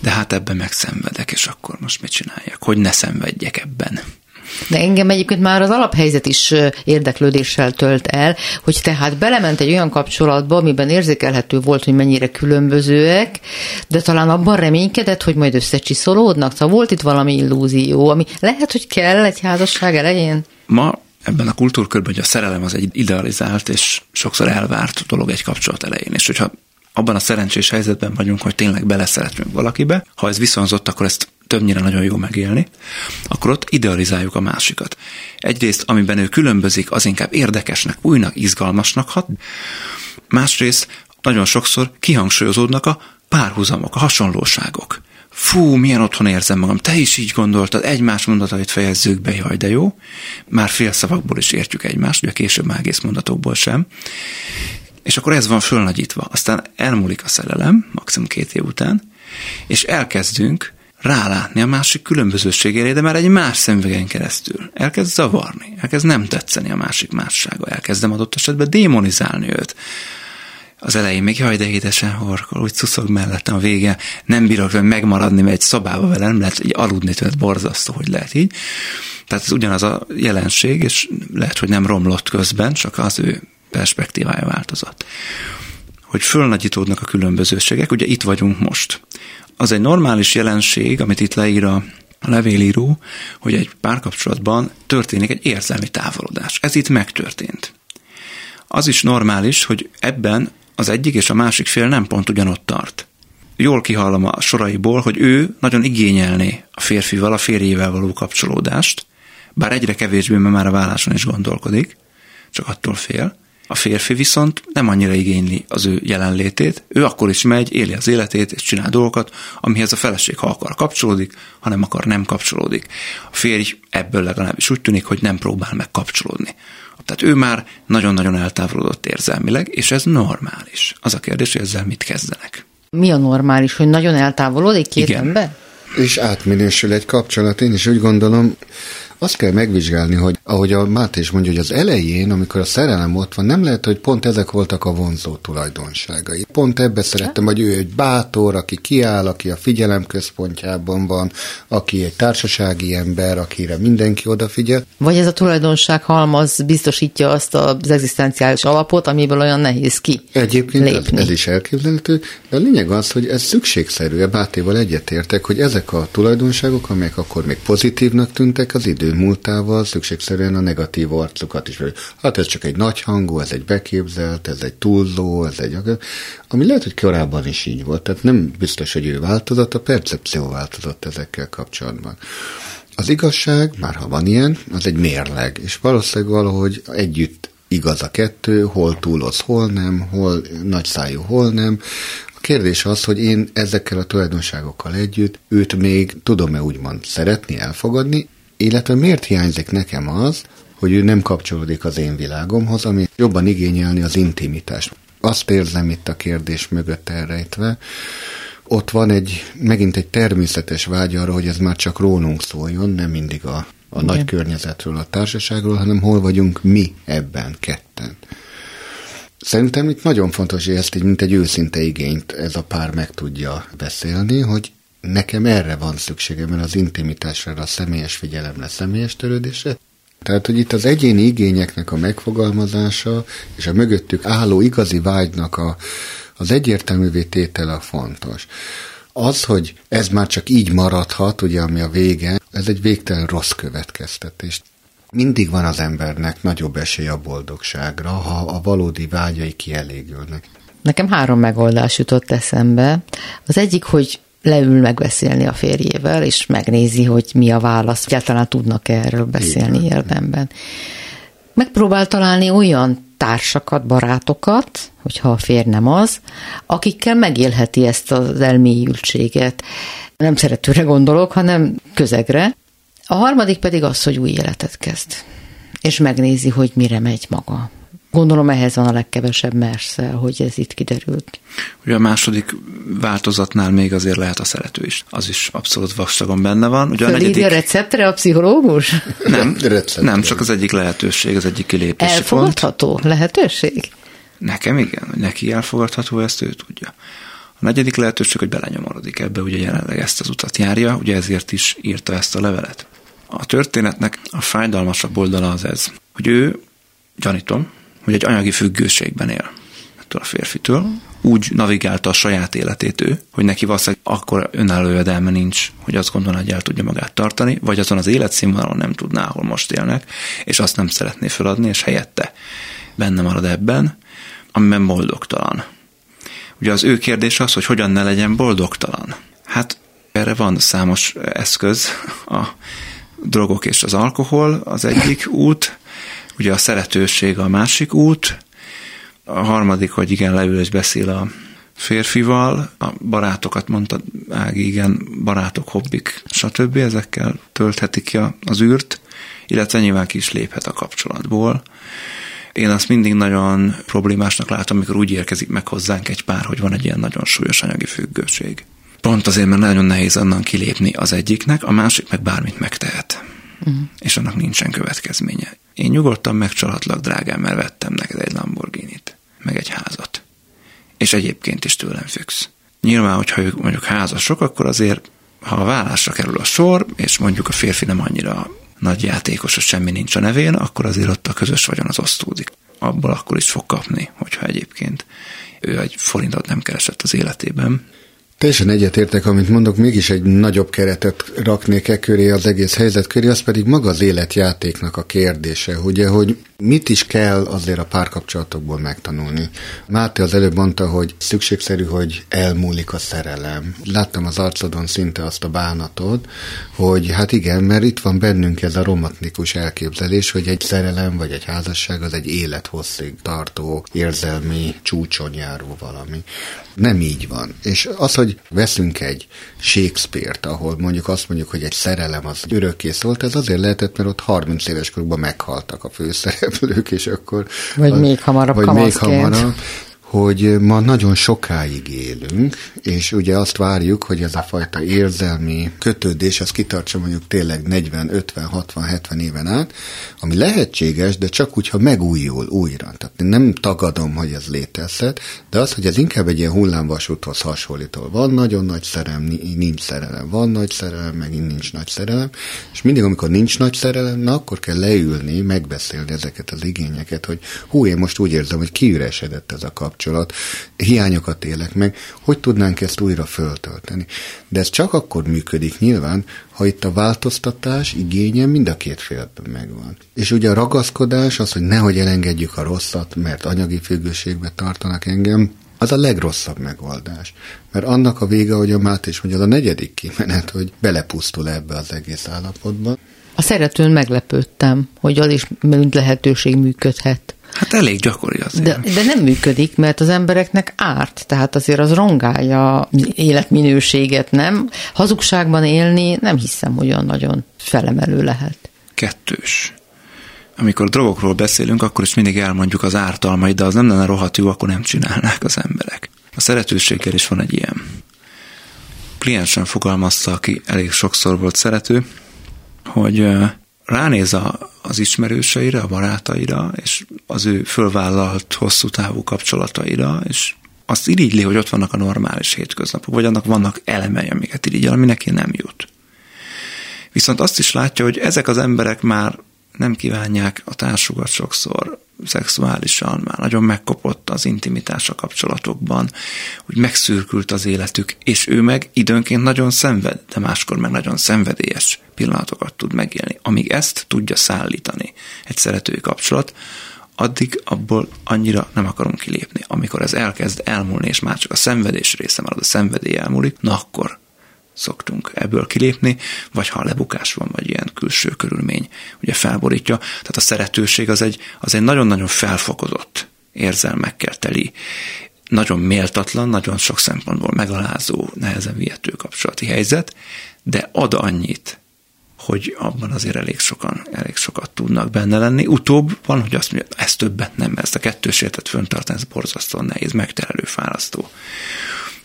de hát ebben megszenvedek, és akkor most mit csináljak? Hogy ne szenvedjek ebben? De engem egyébként már az alaphelyzet is érdeklődéssel tölt el, hogy tehát belement egy olyan kapcsolatba, amiben érzékelhető volt, hogy mennyire különbözőek, de talán abban reménykedett, hogy majd összecsiszolódnak. Szóval volt itt valami illúzió, ami lehet, hogy kell egy házasság elején. Ma ebben a kultúrkörben, hogy a szerelem az egy idealizált és sokszor elvárt dolog egy kapcsolat elején, és hogyha abban a szerencsés helyzetben vagyunk, hogy tényleg beleszeretünk valakibe, ha ez viszonzott, akkor ezt többnyire nagyon jó megélni, akkor ott idealizáljuk a másikat. Egyrészt, amiben ő különbözik, az inkább érdekesnek, újnak, izgalmasnak hat, másrészt nagyon sokszor kihangsúlyozódnak a párhuzamok, a hasonlóságok fú, milyen otthon érzem magam, te is így gondoltad, egymás mondatait fejezzük be, jaj, de jó. Már fél szavakból is értjük egymást, ugye később már egész mondatokból sem. És akkor ez van fölnagyítva. Aztán elmúlik a szerelem, maximum két év után, és elkezdünk rálátni a másik különbözőségére, de már egy más szemüvegen keresztül. Elkezd zavarni, elkezd nem tetszeni a másik mássága, elkezdem adott esetben démonizálni őt az elején még jaj, de édesen horkol, úgy szuszog mellettem a vége, nem bírok megmaradni, mert egy szobába vele nem lehet így aludni, tehát borzasztó, hogy lehet így. Tehát ez ugyanaz a jelenség, és lehet, hogy nem romlott közben, csak az ő perspektívája változott. Hogy fölnagyítódnak a különbözőségek, ugye itt vagyunk most. Az egy normális jelenség, amit itt leír a levélíró, hogy egy párkapcsolatban történik egy érzelmi távolodás. Ez itt megtörtént. Az is normális, hogy ebben az egyik és a másik fél nem pont ugyanott tart. Jól kihallom a soraiból, hogy ő nagyon igényelné a férfival, a férjével való kapcsolódást, bár egyre kevésbé, mert már a válláson is gondolkodik, csak attól fél. A férfi viszont nem annyira igényli az ő jelenlétét, ő akkor is megy, éli az életét és csinál dolgokat, amihez a feleség ha akar kapcsolódik, ha nem akar nem kapcsolódik. A férj ebből legalábbis úgy tűnik, hogy nem próbál meg kapcsolódni. Tehát ő már nagyon-nagyon eltávolodott érzelmileg, és ez normális. Az a kérdés, hogy ezzel mit kezdenek. Mi a normális, hogy nagyon eltávolodik két Igen. ember? És átminősül egy kapcsolat. Én is úgy gondolom, azt kell megvizsgálni, hogy ahogy a Máté is mondja, hogy az elején, amikor a szerelem ott van, nem lehet, hogy pont ezek voltak a vonzó tulajdonságai. Pont ebbe szerettem, hogy ő egy bátor, aki kiáll, aki a figyelem központjában van, aki egy társasági ember, akire mindenki odafigyel. Vagy ez a tulajdonság halmaz biztosítja azt az egzisztenciális alapot, amiből olyan nehéz ki Egyébként lépni. Ez, ez is elképzelhető, de a lényeg az, hogy ez szükségszerű, a Bátéval egyetértek, hogy ezek a tulajdonságok, amelyek akkor még pozitívnak tűntek, az idő múltával szükségszerűen a negatív arcukat is. Hát ez csak egy nagy hangú, ez egy beképzelt, ez egy túlzó, ez egy... Ami lehet, hogy korábban is így volt, tehát nem biztos, hogy ő változott, a percepció változott ezekkel kapcsolatban. Az igazság, már ha van ilyen, az egy mérleg, és valószínűleg valahogy együtt igaz a kettő, hol túloz, hol nem, hol nagyszájú, hol nem. A kérdés az, hogy én ezekkel a tulajdonságokkal együtt őt még tudom-e úgymond szeretni, elfogadni, illetve miért hiányzik nekem az, hogy ő nem kapcsolódik az én világomhoz, ami jobban igényelni az intimitást. Azt érzem itt a kérdés mögött elrejtve, ott van egy, megint egy természetes vágy arra, hogy ez már csak rólunk szóljon, nem mindig a, a nagy környezetről, a társaságról, hanem hol vagyunk mi ebben ketten. Szerintem itt nagyon fontos, hogy ezt így, mint egy őszinte igényt ez a pár meg tudja beszélni, hogy nekem erre van szükségem, mert az intimitásra, a személyes figyelemre, személyes törődésre. Tehát, hogy itt az egyéni igényeknek a megfogalmazása és a mögöttük álló igazi vágynak a, az egyértelművé tétele a fontos. Az, hogy ez már csak így maradhat, ugye, ami a vége, ez egy végtelen rossz következtetés. Mindig van az embernek nagyobb esély a boldogságra, ha a valódi vágyai kielégülnek. Nekem három megoldás jutott eszembe. Az egyik, hogy leül megbeszélni a férjével, és megnézi, hogy mi a válasz. Egyáltalán tudnak -e erről beszélni érdemben. Megpróbál találni olyan társakat, barátokat, hogyha a férj nem az, akikkel megélheti ezt az elmélyültséget. Nem szeretőre gondolok, hanem közegre. A harmadik pedig az, hogy új életet kezd, és megnézi, hogy mire megy maga. Gondolom ehhez van a legkevesebb merszel, hogy ez itt kiderült. Ugye a második változatnál még azért lehet a szerető is. Az is abszolút vastagon benne van. Ugye a negyedik... a receptre a pszichológus? Nem, nem, csak az egyik lehetőség, az egyik kilépési Elfogadható pont. lehetőség? Nekem igen, hogy neki elfogadható, ezt ő tudja. A negyedik lehetőség, hogy belenyomorodik ebbe, ugye jelenleg ezt az utat járja, ugye ezért is írta ezt a levelet. A történetnek a fájdalmasabb oldala az ez, hogy ő, gyanítom, hogy egy anyagi függőségben él ettől a férfitől. Úgy navigálta a saját életét ő, hogy neki valószínűleg akkor önálló jövedelme nincs, hogy azt gondolná, hogy el tudja magát tartani, vagy azon az életszínvonalon nem tudná, ahol most élnek, és azt nem szeretné feladni, és helyette benne marad ebben, amiben boldogtalan. Ugye az ő kérdés az, hogy hogyan ne legyen boldogtalan. Hát erre van számos eszköz, a drogok és az alkohol az egyik út, Ugye a szeretőség a másik út, a harmadik, hogy igen, leül és beszél a férfival, a barátokat mondta Ági, igen, barátok, hobbik, stb. Ezekkel töltheti ki az űrt, illetve nyilván ki is léphet a kapcsolatból. Én azt mindig nagyon problémásnak látom, amikor úgy érkezik meg hozzánk egy pár, hogy van egy ilyen nagyon súlyos anyagi függőség. Pont azért, mert nagyon nehéz onnan kilépni az egyiknek, a másik meg bármit megtehet. Uh-huh. És annak nincsen következménye. Én nyugodtan megcsalhatlak, drágám, mert vettem neked egy Lamborghini-t, meg egy házat. És egyébként is tőlem függsz. Nyilván, hogyha ők mondjuk házasok, akkor azért, ha a vállásra kerül a sor, és mondjuk a férfi nem annyira nagy játékos, hogy semmi nincs a nevén, akkor azért ott a közös vagyon az osztódik. Abból akkor is fog kapni, hogyha egyébként ő egy forintot nem keresett az életében. Teljesen egyetértek, amit mondok, mégis egy nagyobb keretet raknék e köré az egész helyzet köré, az pedig maga az életjátéknak a kérdése, ugye, hogy mit is kell azért a párkapcsolatokból megtanulni. Máté az előbb mondta, hogy szükségszerű, hogy elmúlik a szerelem. Láttam az arcodon szinte azt a bánatot, hogy hát igen, mert itt van bennünk ez a romantikus elképzelés, hogy egy szerelem vagy egy házasság az egy élethosszig tartó, érzelmi csúcson járó valami. Nem így van. És az, hogy veszünk egy Shakespeare-t, ahol mondjuk azt mondjuk, hogy egy szerelem az örökké szólt, ez azért lehetett, mert ott 30 éves korukban meghaltak a főszereplők, és akkor... Vagy a, még hamarabb Vagy még hamarabb hogy ma nagyon sokáig élünk, és ugye azt várjuk, hogy ez a fajta érzelmi kötődés, az kitartsa mondjuk tényleg 40, 50, 60, 70 éven át, ami lehetséges, de csak úgy, ha megújul újra. Tehát nem tagadom, hogy ez létezhet, de az, hogy ez inkább egy ilyen hullámvasúthoz hasonlító. Van nagyon nagy szerelem, nincs szerelem, van nagy szerelem, megint nincs nagy szerelem, és mindig, amikor nincs nagy szerelem, na akkor kell leülni, megbeszélni ezeket az igényeket, hogy hú, én most úgy érzem, hogy kiüresedett ez a kap kapcsolat, hiányokat élek meg, hogy tudnánk ezt újra föltölteni. De ez csak akkor működik nyilván, ha itt a változtatás igénye mind a két félben megvan. És ugye a ragaszkodás, az, hogy nehogy elengedjük a rosszat, mert anyagi függőségbe tartanak engem, az a legrosszabb megoldás. Mert annak a vége, hogy a Máté is mondja, a negyedik kimenet, hogy belepusztul ebbe az egész állapotba. A szeretőn meglepődtem, hogy az is lehetőség működhet. Hát elég gyakori azért. De, de nem működik, mert az embereknek árt, tehát azért az rongálja az életminőséget, nem? Hazugságban élni nem hiszem, hogy olyan nagyon felemelő lehet. Kettős. Amikor drogokról beszélünk, akkor is mindig elmondjuk az ártalmait, de az nem lenne rohadt jó, akkor nem csinálnák az emberek. A szeretőséggel is van egy ilyen. Kliensen fogalmazta, aki elég sokszor volt szerető, hogy ránéz a, az ismerőseire, a barátaira, és az ő fölvállalt hosszú távú kapcsolataira, és azt irigyli, hogy ott vannak a normális hétköznapok, vagy annak vannak elemei, amiket irigyel, ami neki nem jut. Viszont azt is látja, hogy ezek az emberek már nem kívánják a társukat sokszor szexuálisan, már nagyon megkopott az intimitása kapcsolatokban, hogy megszürkült az életük, és ő meg időnként nagyon szenved, de máskor meg nagyon szenvedélyes pillanatokat tud megélni. Amíg ezt tudja szállítani egy szeretői kapcsolat, addig abból annyira nem akarunk kilépni. Amikor ez elkezd elmúlni, és már csak a szenvedés része marad, a szenvedély elmúlik, na akkor szoktunk ebből kilépni, vagy ha lebukás van, vagy ilyen külső körülmény ugye felborítja. Tehát a szeretőség az egy, az egy nagyon-nagyon felfokozott érzelmekkel teli, nagyon méltatlan, nagyon sok szempontból megalázó, nehezen vihető kapcsolati helyzet, de ad annyit, hogy abban azért elég sokan, elég sokat tudnak benne lenni. Utóbb van, hogy azt mondja, ez többet nem, ezt a kettős értet föntartani, ez borzasztóan nehéz, megterelő, fárasztó.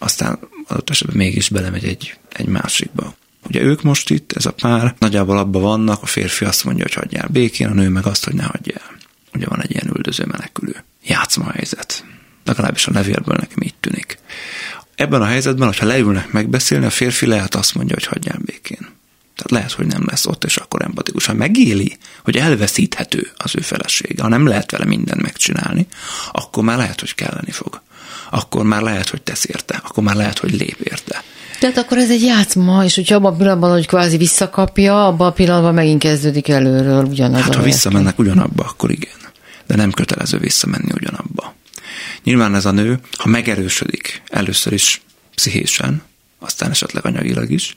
Aztán adott esetben mégis belemegy egy, egy másikba. Ugye ők most itt, ez a pár, nagyjából abban vannak, a férfi azt mondja, hogy hagyjál békén, a nő meg azt, hogy ne hagyjál. Ugye van egy ilyen üldöző menekülő. Játszma helyzet. Legalábbis a levélből nekem így tűnik. Ebben a helyzetben, hogyha leülnek megbeszélni, a férfi lehet azt mondja, hogy hagyjál békén. Tehát lehet, hogy nem lesz ott, és akkor empatikusan megéli, hogy elveszíthető az ő felesége. Ha nem lehet vele mindent megcsinálni, akkor már lehet, hogy kelleni fog. Akkor már lehet, hogy tesz érte, akkor már lehet, hogy lép érte. Tehát akkor ez egy játszma, és hogyha abban a pillanatban, hogy kvázi visszakapja, abban a pillanatban megint kezdődik előről ugyanaz. Hát, ha visszamennek ugyanabba, akkor igen. De nem kötelező visszamenni ugyanabba. Nyilván ez a nő, ha megerősödik először is pszichésen, aztán esetleg anyagilag is,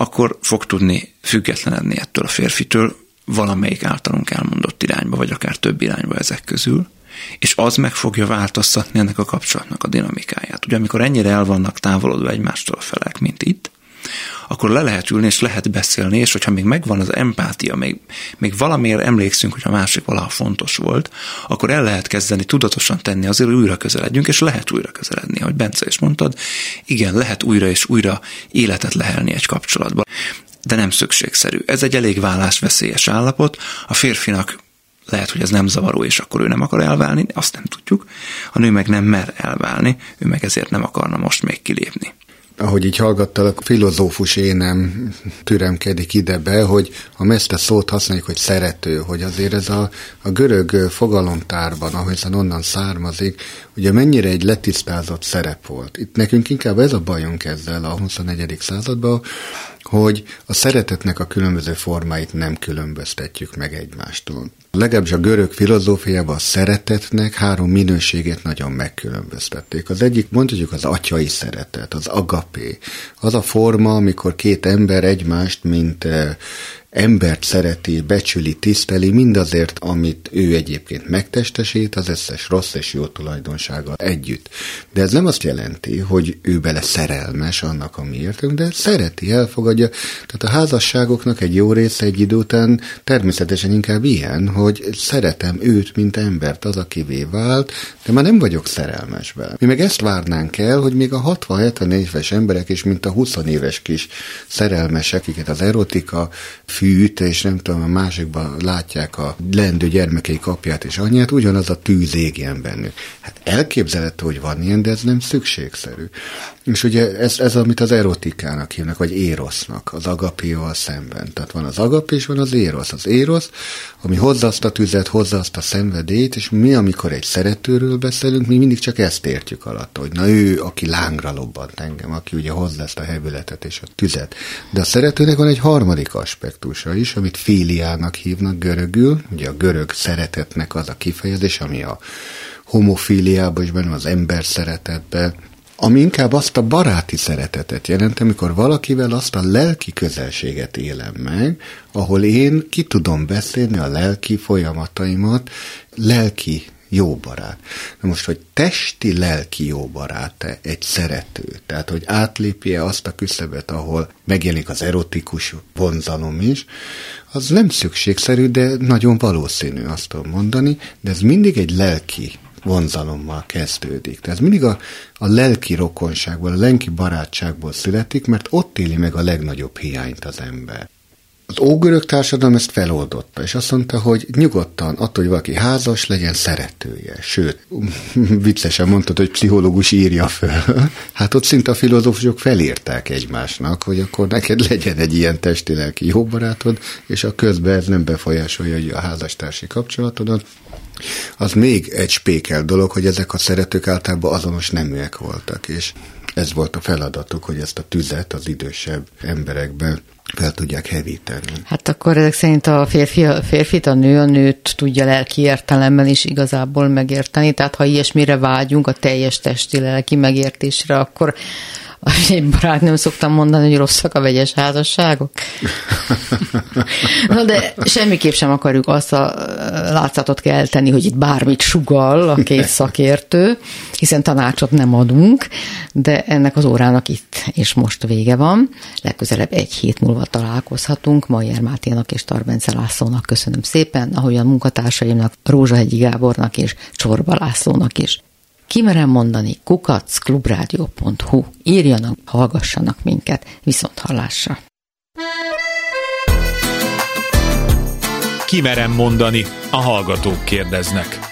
akkor fog tudni függetlenedni ettől a férfitől valamelyik általunk elmondott irányba, vagy akár több irányba ezek közül, és az meg fogja változtatni ennek a kapcsolatnak a dinamikáját. Ugye amikor ennyire el vannak távolodva egymástól a felek, mint itt, akkor le lehet ülni, és lehet beszélni, és hogyha még megvan az empátia, még, még valamiért emlékszünk, hogy a másik valaha fontos volt, akkor el lehet kezdeni tudatosan tenni azért, hogy újra közeledjünk, és lehet újra közeledni, ahogy Bence is mondtad, igen, lehet újra és újra életet lehelni egy kapcsolatban, de nem szükségszerű. Ez egy elég vállásveszélyes állapot, a férfinak lehet, hogy ez nem zavaró, és akkor ő nem akar elválni, azt nem tudjuk. A nő meg nem mer elválni, ő meg ezért nem akarna most még kilépni. Ahogy így hallgattalak, filozófus énem türemkedik ide be, hogy a meszte szót használjuk, hogy szerető, hogy azért ez a, a görög fogalomtárban, ahol onnan származik, ugye mennyire egy letisztázott szerep volt. Itt nekünk inkább ez a bajunk ezzel a 21. században, hogy a szeretetnek a különböző formáit nem különböztetjük meg egymástól. Legalábbis a görög filozófiában a szeretetnek három minőségét nagyon megkülönböztették. Az egyik mondhatjuk az atyai szeretet, az agapé. Az a forma, amikor két ember egymást, mint eh, embert szereti, becsüli, tiszteli, mindazért, amit ő egyébként megtestesít, az összes rossz és jó tulajdonsága együtt. De ez nem azt jelenti, hogy ő bele szerelmes annak, ami értünk, de szereti, elfogadja. Tehát a házasságoknak egy jó része egy idő után természetesen inkább ilyen, hogy szeretem őt, mint embert, az, akivé vált, de már nem vagyok szerelmes vele. Mi meg ezt várnánk el, hogy még a 60-70 éves emberek is, mint a 20 éves kis szerelmesek, akiket az erotika fűt, és nem tudom, a másikban látják a lendő gyermekei kapját és anyját, ugyanaz a tűz égjen bennük. Hát elképzelhető, hogy van ilyen, de ez nem szükségszerű. És ugye ez, ez amit az erotikának hívnak, vagy érosznak, az agapióval szemben. Tehát van az agapi, és van az érosz. Az érosz, ami hozza azt a tüzet, hozza azt a szenvedélyt, és mi, amikor egy szeretőről beszélünk, mi mindig csak ezt értjük alatt, hogy na ő, aki lángra lobbant engem, aki ugye hozza ezt a hevületet és a tüzet. De a szeretőnek van egy harmadik aspektusa is, amit filiának hívnak görögül, ugye a görög szeretetnek az a kifejezés, ami a homofíliában is benne az ember szeretetben, ami inkább azt a baráti szeretetet jelent, amikor valakivel azt a lelki közelséget élem meg, ahol én ki tudom beszélni a lelki folyamataimat, lelki jó barát. Na most, hogy testi lelki jó barát egy szerető, tehát hogy átlépje azt a küszöbet, ahol megjelenik az erotikus vonzalom is, az nem szükségszerű, de nagyon valószínű azt tudom mondani, de ez mindig egy lelki vonzalommal kezdődik. Tehát ez mindig a, a lelki rokonságból, a lelki barátságból születik, mert ott éli meg a legnagyobb hiányt az ember. Az ógörög társadalom ezt feloldotta, és azt mondta, hogy nyugodtan, attól, hogy valaki házas, legyen szeretője. Sőt, viccesen mondtad, hogy pszichológus írja föl. Hát ott szinte a filozófusok felírták egymásnak, hogy akkor neked legyen egy ilyen testi-lelki jó barátod, és a közben ez nem befolyásolja a házastársi kapcsolatodat, az még egy spékel dolog, hogy ezek a szeretők általában azonos neműek voltak, és ez volt a feladatuk, hogy ezt a tüzet az idősebb emberekben fel tudják hevíteni. Hát akkor ezek szerint a férfi a férfit, a nő a nőt tudja lelki értelemben is igazából megérteni, tehát ha ilyesmire vágyunk a teljes testi lelki megértésre, akkor egy barátnőm szoktam mondani, hogy rosszak a vegyes házasságok. Na de semmiképp sem akarjuk azt a látszatot kelteni, hogy itt bármit sugal a két szakértő, hiszen tanácsot nem adunk, de ennek az órának itt és most vége van. Legközelebb egy hét múlva találkozhatunk. Majer Máténak és Tarbence Lászlónak köszönöm szépen, ahogy a munkatársaimnak, Rózsahegyi Gábornak és Csorba Lászlónak is. Kimerem mondani, kukacklubrádió.hu. Írjanak, hallgassanak minket, viszont hallásra. Kimerem mondani, a hallgatók kérdeznek.